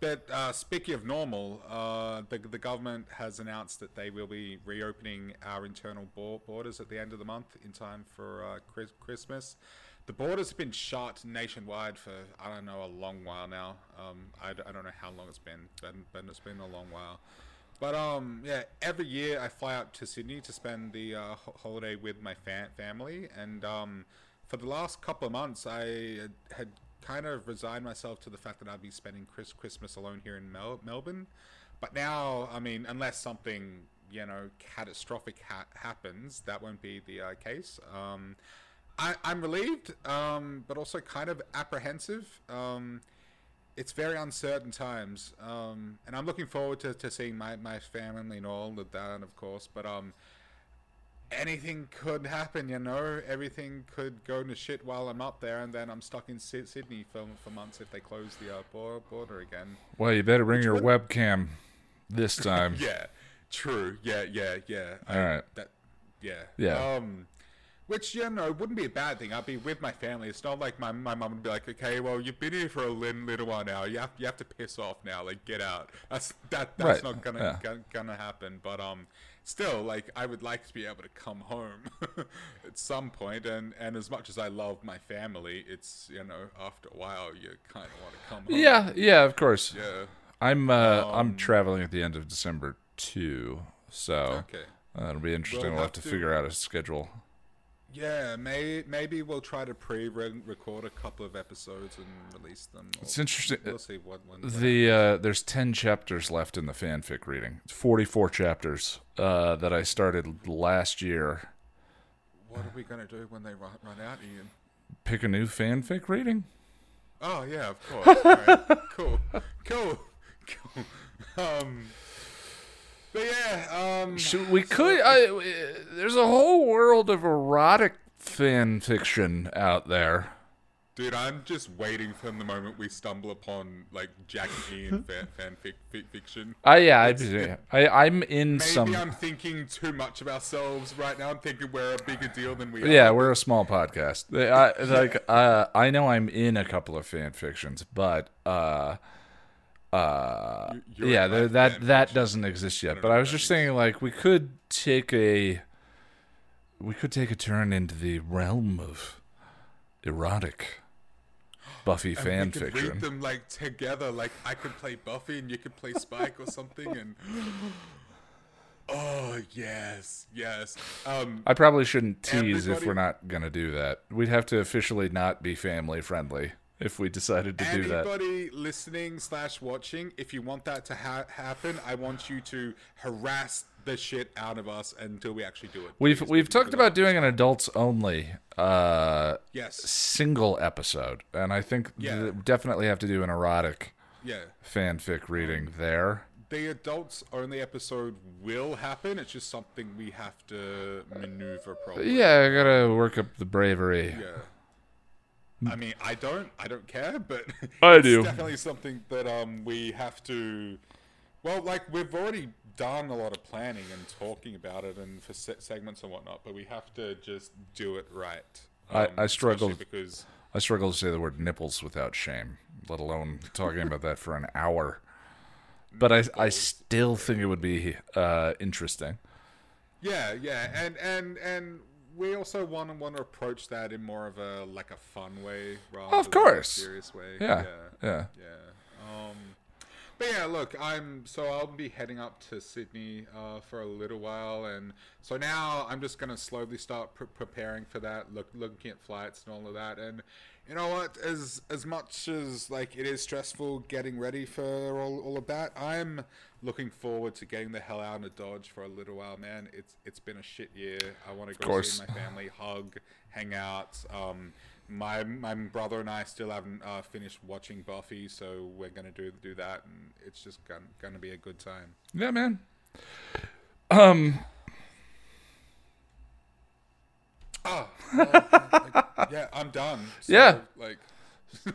But uh, speaking of normal, uh, the the government has announced that they will be reopening our internal bo- borders at the end of the month in time for uh, Chris- Christmas. The borders have been shut nationwide for I don't know a long while now. Um, I, d- I don't know how long it's been, but, but it's been a long while. But um, yeah, every year I fly out to Sydney to spend the uh, holiday with my fa- family, and um, for the last couple of months, I had- kind of resigned myself to the fact that I'd be spending Chris- Christmas alone here in Mel- Melbourne. But now, I mean, unless something you know catastrophic ha- happens, that won't be the uh, case. Um, I, I'm relieved, um, but also kind of apprehensive. Um, it's very uncertain times, um, and I'm looking forward to, to seeing my, my family and all of that, of course. But um, anything could happen, you know. Everything could go to shit while I'm up there, and then I'm stuck in Sy- Sydney for for months if they close the uh, bor- border again. Well, you better bring your webcam this time. Yeah, true. Yeah, yeah, yeah. All right. That, yeah. Yeah. Um, which you know wouldn't be a bad thing. I'd be with my family. It's not like my my mum would be like, okay, well you've been here for a little, little while now. You have you have to piss off now. Like get out. That's that that's Right, not gonna, yeah. gonna gonna happen. But um, still, like I would like to be able to come home at some point. And and as much as I love my family, it's you know after a while you kind of want to come home. Yeah, yeah, of course. Yeah. I'm uh, Um, I'm traveling at the end of December too, so Okay. uh, it'll be interesting. We'll We'll have have to to- figure out a schedule. Yeah, may, maybe we'll try to pre-record a couple of episodes and release them. It's interesting. We'll see what one. The uh, there's ten chapters left in the fanfic reading. It's 44 chapters uh, that I started last year. What are we gonna do when they run, run out, Ian? Pick a new fanfic reading. Oh yeah, of course. Right. Cool, cool, cool. Um, but yeah, um, Should, we could. I, uh, there's a whole world of erotic fan fiction out there. dude, I'm just waiting for the moment we stumble upon like Jack and Ian fan, fan fic, fic, fiction. I yeah, I, I I'm in Maybe some. I'm thinking too much of ourselves right now. I'm thinking we're a bigger deal than we are. Yeah, we're a small podcast. I, like, uh, I know I'm in a couple of fan fictions, but uh, uh, You- you're yeah, there, that that doesn't exist yet. But I was that just saying, like, we could take a, we could take a turn into the realm of erotic Buffy And fan we could fiction. read them like together. Like I could play Buffy and you could play Spike or something. And oh yes, yes. Um, I probably shouldn't tease if we're not gonna do that. We'd have to officially not be family friendly if we decided to do that. anybody listening slash watching, if you want that to ha- happen, I want you to harass the shit out of us until we actually do it. We've Please, we've talked about doing an adults only uh, Yes. single episode, and I think Yeah. th- definitely have to do an erotic Yeah. fanfic reading there. The adults only episode will happen. It's just something we have to maneuver properly. Yeah, I gotta work up the bravery. Yeah. I mean, I don't, I don't care, but I it's do. definitely something that um we have to. Well, like we've already done a lot of planning and talking about it, and for se- segments and whatnot, but we have to just do it right. I- Um, I especially struggled- because I struggle to say the word nipples without shame, let alone talking about that for an hour. But I I still think it would be uh, interesting. yeah, yeah, and and and we also want to want to approach that in more of a like a fun way rather Of than a course. serious way. Yeah, yeah. yeah. Yeah. Um, but yeah, look, I'm so I'll be heading up to Sydney uh, for a little while, and so now I'm just gonna slowly start pre- preparing for that. Look, looking at flights and all of that, and you know what? As as much as like it is stressful getting ready for all, all of that, I'm looking forward to getting the hell out of Dodge for a little while, man. It's it's been a shit year. I want to go see my family, hug, hang out. Um, my my brother and I still haven't uh, finished watching Buffy, so we're gonna do do that, and it's just gonna, gonna be a good time. Yeah, man. Um, Oh, well, like, yeah, I'm done. So, Yeah. like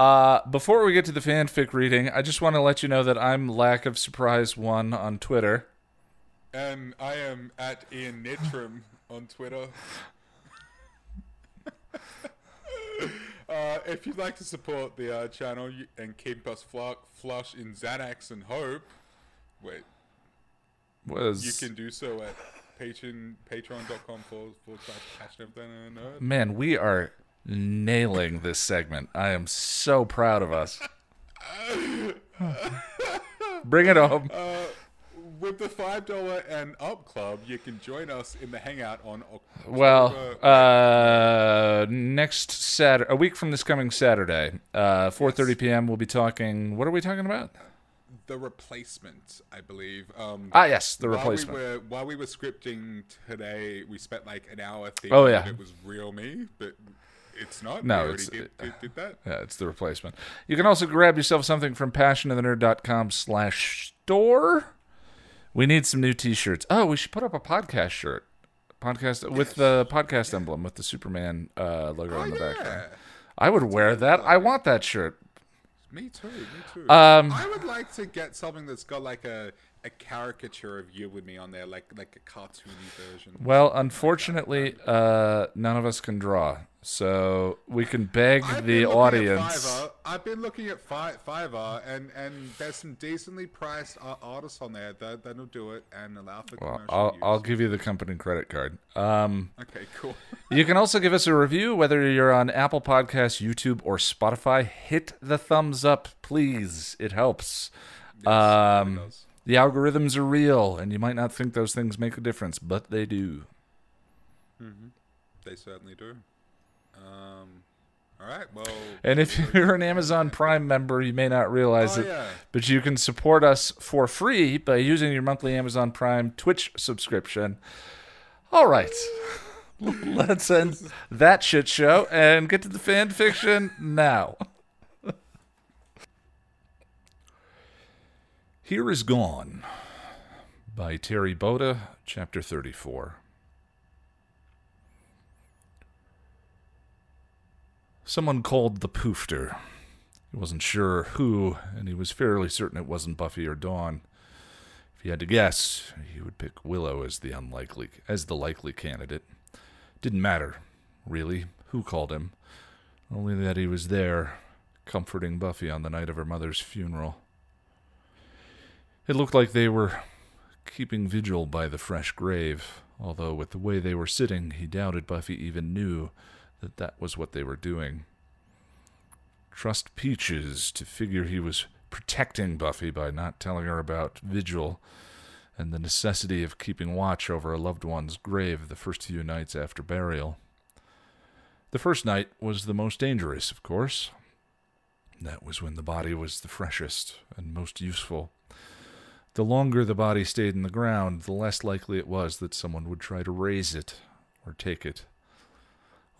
Uh, before we get to the fanfic reading, I just want to let you know that I'm lack of surprise one on Twitter. and I am at Ian Nitram on Twitter. uh, if you'd like to support the uh, channel and keep us fl- flush in Xanax and hope, wait, Was you can do so at patreon patreon.com forward, slash passion of man, we are nailing this segment. I am so proud of us. Bring it home. Uh, with the five dollar and up club, you can join us in the hangout on October. Well, uh, next Saturday, a week from this coming Saturday, uh, 4:30 p.m. We'll be talking. What are we talking about? the replacement, I believe. Um, Ah, yes, the while replacement. We were, while we were scripting today, we spent like an hour thinking Oh, yeah. that it was real me, but it's not. No, it's- did, did, did that. Yeah, it's the replacement. You can also grab yourself something from passionofthenerd.com slash store. We need some new t-shirts. Oh, we should put up a podcast shirt. Podcast with the podcast emblem with the Superman uh, logo Oh on the yeah, background. I would wear that. I want that shirt. me too. Me too. Um, I would like to get something that's got like a, a caricature of you with me on there, like like a cartoony version. Well, unfortunately, uh, none of us can draw, so we can beg I've the been looking at audience. Fiverr. I've been looking at Fi- Fiverr, and, and there's some decently priced artists on there that that'll do it and allow for Well, commercial I'll, use. I'll give you the company credit card. Um, Okay, cool. You can also give us a review, whether you're on Apple Podcasts, YouTube, or Spotify. Hit the thumbs up, please. It helps. um, It the algorithms are real, and you might not think those things make a difference, but they do. They certainly do. Um, all right. Well, And if you're an Amazon Prime member, you may not realize oh it, yeah. but you can support us for free by using your monthly Amazon Prime Twitch subscription. All right. Let's end that shit show and get to the fan fiction now. Here is Gone by Terri Botta, chapter 34. Someone called the poofter. He wasn't sure who, and he was fairly certain it wasn't Buffy or Dawn. If he had to guess, he would pick Willow as the unlikely as the likely candidate. Didn't matter, really, who called him, only that he was there, comforting Buffy on the night of her mother's funeral. It looked like they were keeping vigil by the fresh grave, although with the way they were sitting, he doubted Buffy even knew that that was what they were doing. Trust Peaches to figure he was protecting Buffy by not telling her about vigil and the necessity of keeping watch over a loved one's grave the first few nights after burial. The first night was the most dangerous, of course. That was when the body was the freshest and most useful. The longer the body stayed in the ground, the less likely it was that someone would try to raise it or take it.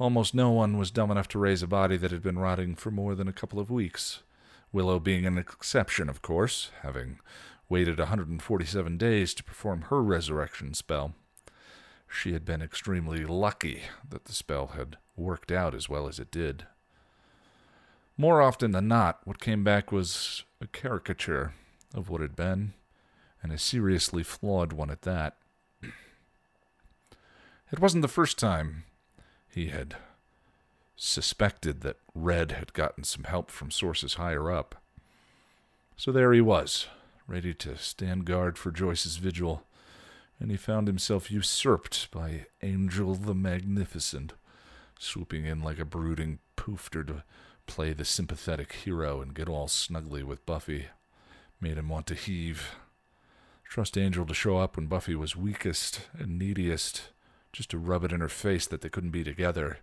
Almost no one was dumb enough to raise a body that had been rotting for more than a couple of weeks. Willow being an exception, of course, having waited 147 days to perform her resurrection spell. She had been extremely lucky that the spell had worked out as well as it did. More often than not, what came back was a caricature of what had been, and a seriously flawed one at that. It wasn't the first time he had suspected that Red had gotten some help from sources higher up. So there he was, ready to stand guard for Joyce's vigil, and he found himself usurped by Angel the Magnificent, swooping in like a brooding poofter to play the sympathetic hero and get all snuggly with Buffy. Made him want to heave. Trust Angel to show up when Buffy was weakest and neediest, just to rub it in her face that they couldn't be together.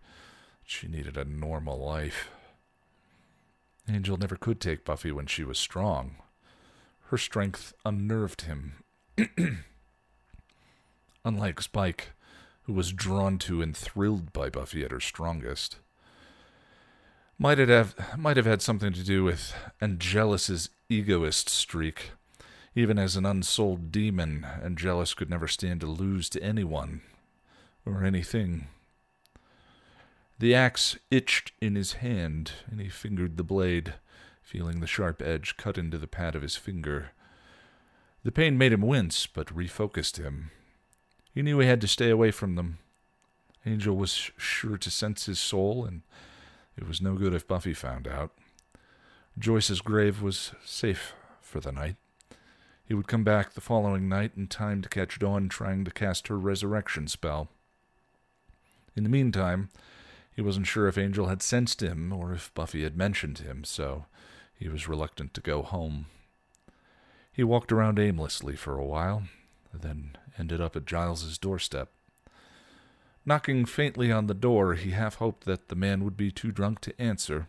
She needed a normal life. Angel never could take Buffy when she was strong. Her strength unnerved him. Unlike Spike, who was drawn to and thrilled by Buffy at her strongest. Might it have might have had something to do with Angelus's egoist streak. Even as an unsold demon, Angelus could never stand to lose to anyone or anything. The axe itched in his hand, and he fingered the blade, feeling the sharp edge cut into the pad of his finger. The pain made him wince, but refocused him. He knew he had to stay away from them. Angel was sure to sense his soul, and It was no good if Buffy found out. Joyce's grave was safe for the night. He would come back the following night in time to catch Dawn trying to cast her resurrection spell. In the meantime, he wasn't sure if Angel had sensed him or if Buffy had mentioned him, so he was reluctant to go home. He walked around aimlessly for a while, then ended up at Giles's doorstep. Knocking faintly on the door, he half hoped that the man would be too drunk to answer,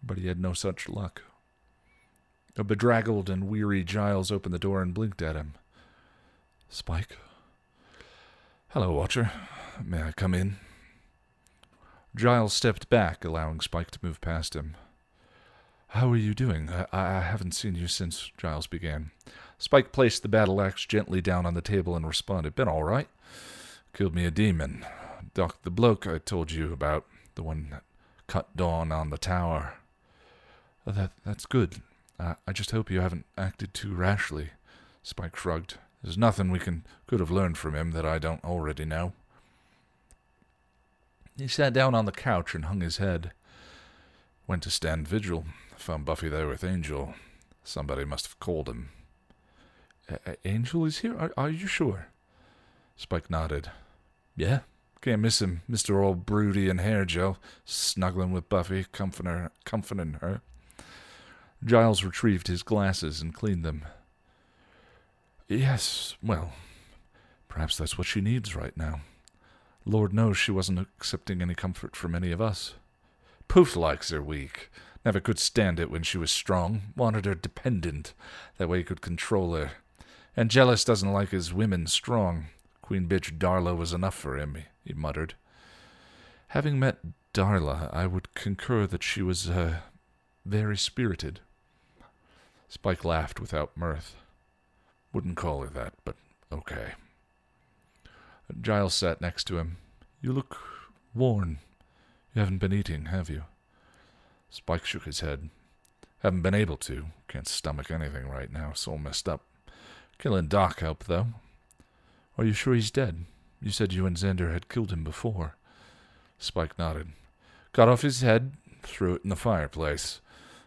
but he had no such luck. A bedraggled and weary Giles opened the door and blinked at him. Spike? Hello, Watcher. May I come in? Giles stepped back, allowing Spike to move past him. How are you doing? I, I haven't seen you since Giles began. Spike placed the battle axe gently down on the table and responded, Been all right. Killed me a demon. Doc, the bloke I told you about, the one that cut Dawn on the tower. Uh, that That's good. Uh, I just hope you haven't acted too rashly. Spike shrugged. There's nothing we can could have learned from him that I don't already know. He sat down on the couch and hung his head. Went to stand vigil. Found Buffy there with Angel. Somebody must have called him. Angel is here? Are, are you sure? Spike nodded. Yeah, can't miss him, Mr. Old Broody and Hair Gel, snuggling with Buffy, comforting her. Comforting her. Giles retrieved his glasses and cleaned them. Yes, well, perhaps that's what she needs right now. Lord knows she wasn't accepting any comfort from any of us. Poof likes her weak. Never could stand it when she was strong. Wanted her dependent. That way he could control her. Angelus doesn't like his women strong. Queen bitch Darla was enough for him, he muttered. Having met Darla, I would concur that she was, uh, very spirited. Spike laughed without mirth. Wouldn't call her that, but okay. Giles sat next to him. You look worn. You haven't been eating, have you? Spike shook his head. Haven't been able to. Can't stomach anything right now. So messed up. Killing Doc helped, though. Are you sure he's dead? You said you and Xander had killed him before. Spike nodded. Cut off his head, threw it in the fireplace.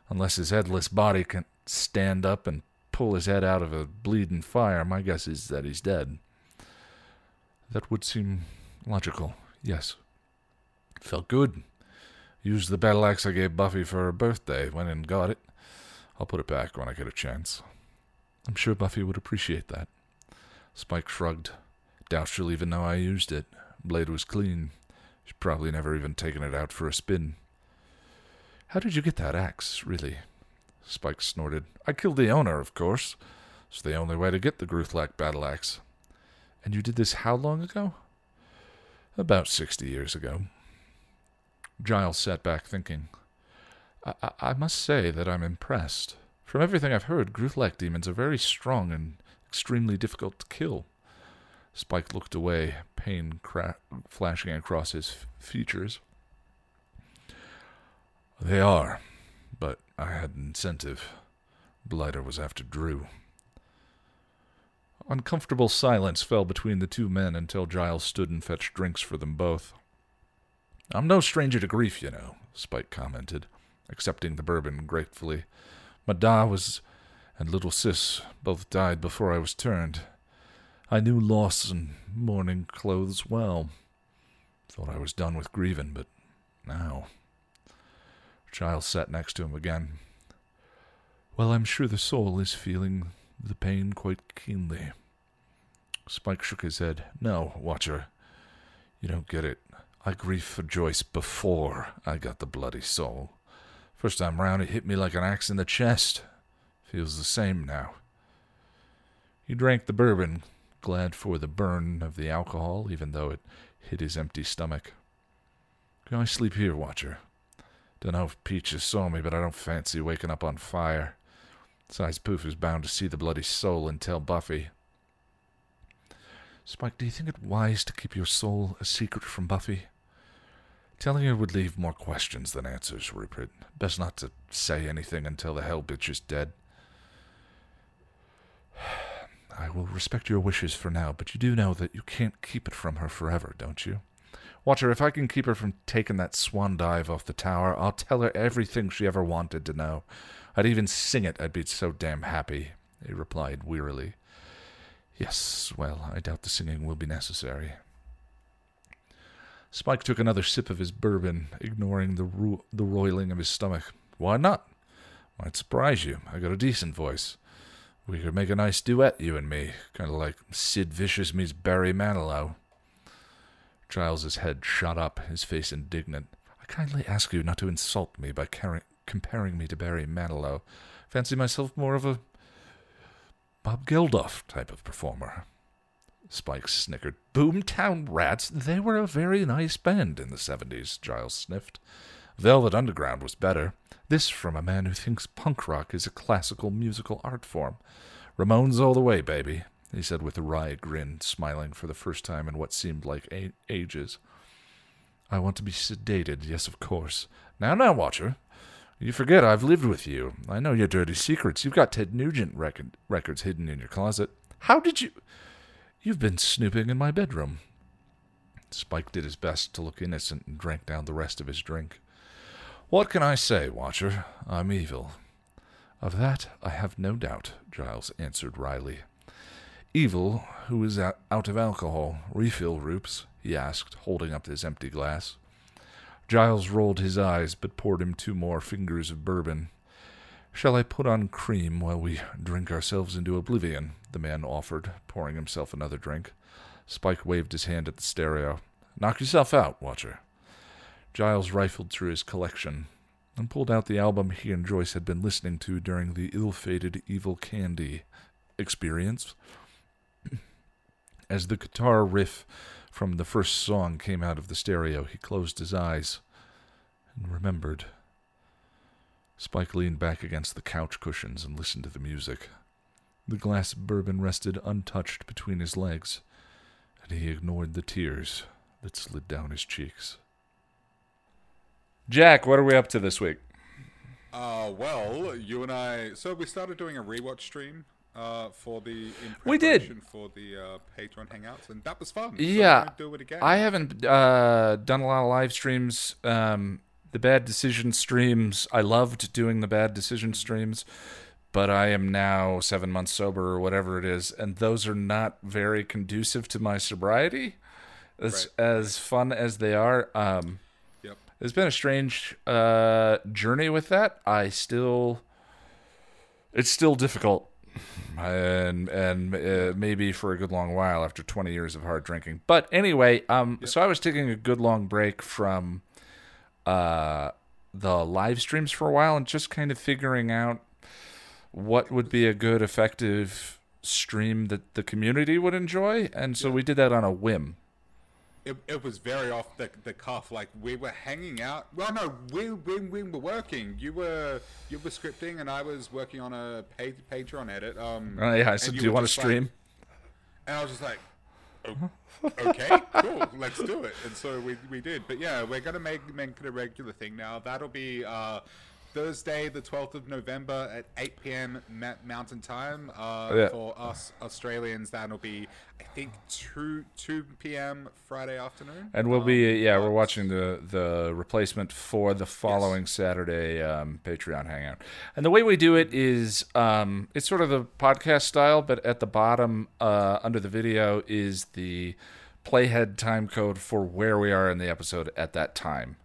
Unless his headless body can stand up and pull his head out of a bleeding fire, my guess is that he's dead. That would seem logical, yes. Felt good. Used the battle axe I gave Buffy for her birthday, went and got it. I'll put it back when I get a chance. I'm sure Buffy would appreciate that. Spike shrugged. Doubt she'll even know I used it. Blade was clean. She's probably never even taken it out for a spin. How did you get that axe, really? Spike snorted. I killed the owner, of course. It's the only way to get the Gruthlac battle axe. And you did this how long ago? About sixty years ago. Giles sat back thinking. I, I, I must say that I'm impressed. From everything I've heard, Gruthlac demons are very strong and extremely difficult to kill. Spike looked away, pain cra- flashing across his f- features. They are, but I had an incentive. Blighter was after Dru. Uncomfortable silence fell between the two men until Giles stood and fetched drinks for them both. I'm no stranger to grief, you know, Spike commented, accepting the bourbon gratefully. Ma was and little sis both died before I was turned. I knew loss and mourning clothes well. Thought I was done with grieving, but now. Giles sat next to him again. Well, I'm sure the soul is feeling the pain quite keenly. Spike shook his head. No, Watcher. You don't get it. I grieved for Joyce before I got the bloody soul. First time round, it hit me like an axe in the chest. Feels the same now. He drank the bourbon, glad for the burn of the alcohol, even though it hit his empty stomach. Can I sleep here, Watcher? Dunno if Peaches saw me, but I don't fancy waking up on fire. Besides, Poof is bound to see the bloody soul and tell Buffy. Spike, do you think it wise to keep your soul a secret from Buffy? Telling her would leave more questions than answers, Rupert. Best not to say anything until the hell bitch is dead. I will respect your wishes for now, but you do know that you can't keep it from her forever, don't you? Watcher, if I can keep her from taking that swan dive off the tower, I'll tell her everything she ever wanted to know. I'd even sing it, I'd be so damn happy, he replied wearily. Yes, well, I doubt the singing will be necessary. Spike took another sip of his bourbon, ignoring the, ro- the roiling of his stomach. Why not? Might surprise you. I got a decent voice. We could make a nice duet, you and me, kind of like Sid Vicious meets Barry Manilow. Giles's head shot up, his face indignant. I kindly ask you not to insult me by car- comparing me to Barry Manilow. Fancy myself more of a Bob Geldof type of performer. Spike snickered. Boomtown Rats? They were a very nice band in the 70s, Giles sniffed. Velvet Underground was better. This from a man who thinks punk rock is a classical musical art form. Ramones all the way, baby, he said with a wry grin, smiling for the first time in what seemed like a- ages. I want to be sedated, yes, of course. Now, now, Watcher. You forget I've lived with you. I know your dirty secrets. You've got Ted Nugent record- records hidden in your closet. How did you. You've been snooping in my bedroom. Spike did his best to look innocent and drank down the rest of his drink. What can I say, Watcher? I'm evil. Of that I have no doubt, Giles answered wryly. Evil, who is out of alcohol. Refill, Roops? he asked, holding up his empty glass. Giles rolled his eyes, but poured him two more fingers of bourbon. Shall I put on cream while we drink ourselves into oblivion? the man offered, pouring himself another drink. Spike waved his hand at the stereo. Knock yourself out, Watcher. Giles rifled through his collection and pulled out the album he and Joyce had been listening to during the ill fated Evil Candy experience. As the guitar riff from the first song came out of the stereo, he closed his eyes and remembered. Spike leaned back against the couch cushions and listened to the music. The glass bourbon rested untouched between his legs, and he ignored the tears that slid down his cheeks. Jack, what are we up to this week? Uh, well, you and I. So we started doing a rewatch stream. Uh, for the We did. for the uh, Patreon hangouts, and that was fun. Yeah, so do it again. I haven't uh, done a lot of live streams. Um, the bad decision streams, I loved doing the bad decision streams, but I am now seven months sober or whatever it is, and those are not very conducive to my sobriety. As Right. as fun as they are, um, Yep. it's been a strange uh, journey with that. I still, it's still difficult, and and uh, maybe for a good long while after 20 years of hard drinking. But anyway, um, so I was taking a good long break from uh the live streams for a while and just kind of figuring out what would be a good effective stream that the community would enjoy. And so we did that on a whim It, it was very off the, the cuff. Like we were hanging out. Well, no, we, we, we were working. You were you were scripting, and I was working on a page Patreon edit. Um, uh, yeah i said do you were want to just like- stream and I was just like, "O- okay, cool, let's do it. And so we, we did. But yeah, we're gonna make make it a regular thing now. That'll be uh, Thursday, the twelfth of November at eight p.m. Ma- Mountain Time. Uh, Yeah. For us Australians, that'll be I think two two p.m. Friday afternoon. and we'll be Um, yeah we're watching the the replacement for the following saturday um, patreon hangout and the way we do it is um, it's sort of the podcast style but at the bottom uh, under the video is the playhead time code for where we are in the episode at that time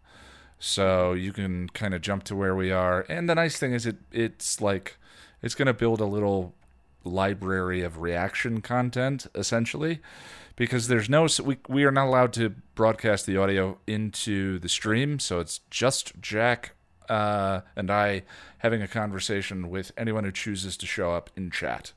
so you can kind of jump to where we are and the nice thing is it it's like it's going to build a little library of reaction content essentially because there's no we, we are not allowed to broadcast the audio into the stream so it's just jack uh, and i having a conversation with anyone who chooses to show up in chat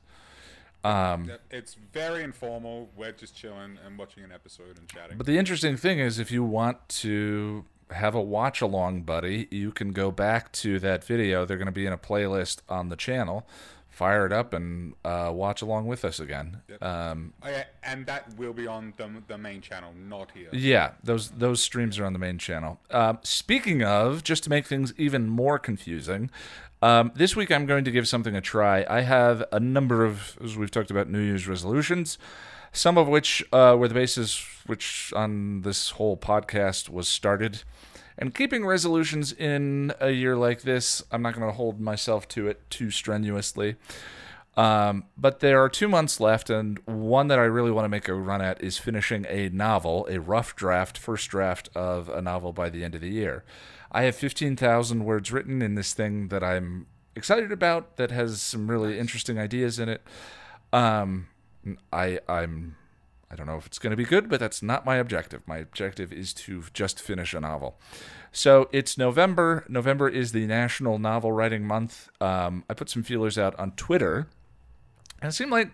um, It's very informal. We're just chilling and watching an episode and chatting. But the interesting thing is, if you want to have a watch along, buddy, you can go back to that video. They're going to be in a playlist on the channel. Fire it up and uh, watch along with us again. Um, Oh, yeah, and that will be on the, the main channel, not here. yeah, those those streams are on the main channel. Um, speaking of, just to make things even more confusing, um, this week I'm going to give something a try. I have a number of, as we've talked about, New Year's resolutions. Some of which uh, were the basis which on this whole podcast was started. And keeping resolutions in a year like this, I'm not going to hold myself to it too strenuously. Um, but there are two months left, and one that I really want to make a run at is finishing a novel, a rough draft, first draft of a novel by the end of the year. I have 15,000 words written in this thing that I'm excited about that has some really interesting ideas in it. Um, I I'm I don't know if it's going to be good, but that's not my objective. My objective is to just finish a novel. So it's November. November is the National Novel Writing Month. Um, I put some feelers out on Twitter, and it seemed like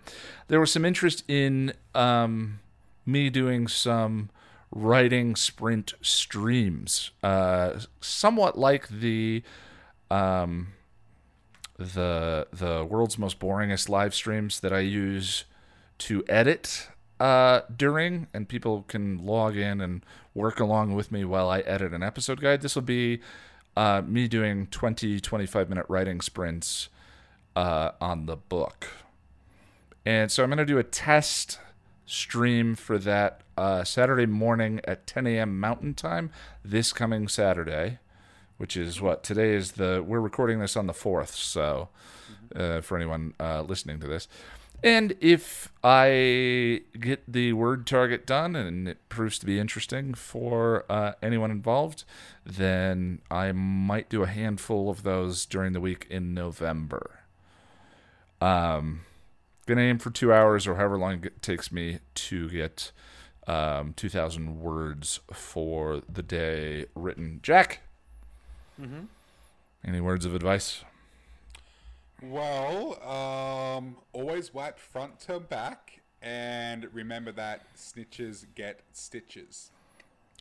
there was some interest in um, me doing some writing sprint streams, uh, somewhat like the um, the the world's most boringest live streams that I use to edit uh, during, and people can log in and work along with me while I edit an episode guide. This will be uh, me doing 20, 25 minute writing sprints uh, on the book. And so I'm going to do a test stream for that uh, Saturday morning at 10 a.m. Mountain Time this coming Saturday, which is what today is the. We're recording this on the 4th, so uh, for anyone uh, listening to this. And if I get the word target done and it proves to be interesting for uh, anyone involved, then I might do a handful of those during the week in November. Um, gonna aim for two hours or however long it takes me to get um, 2,000 words for the day written. Jack, Mm-hmm. any words of advice? Well, um, always wipe front to back, and remember that snitches get stitches.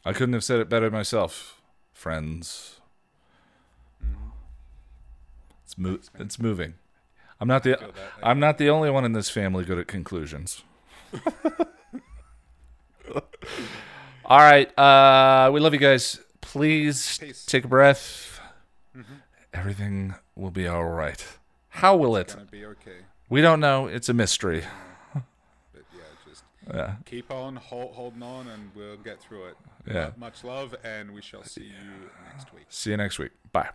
I couldn't have said it better myself, friends. It's mo- Thanks, it's moving. I'm not the. I'm not the only one in this family good at conclusions. All right, uh, we love you guys. Please Peace. take a breath. Everything will be all right. How will it? Okay. We don't know. It's a mystery. But yeah, just Yeah. keep on hold, holding on, and we'll get through it. Yeah. Much love, and we shall see you next week. See you next week. Bye.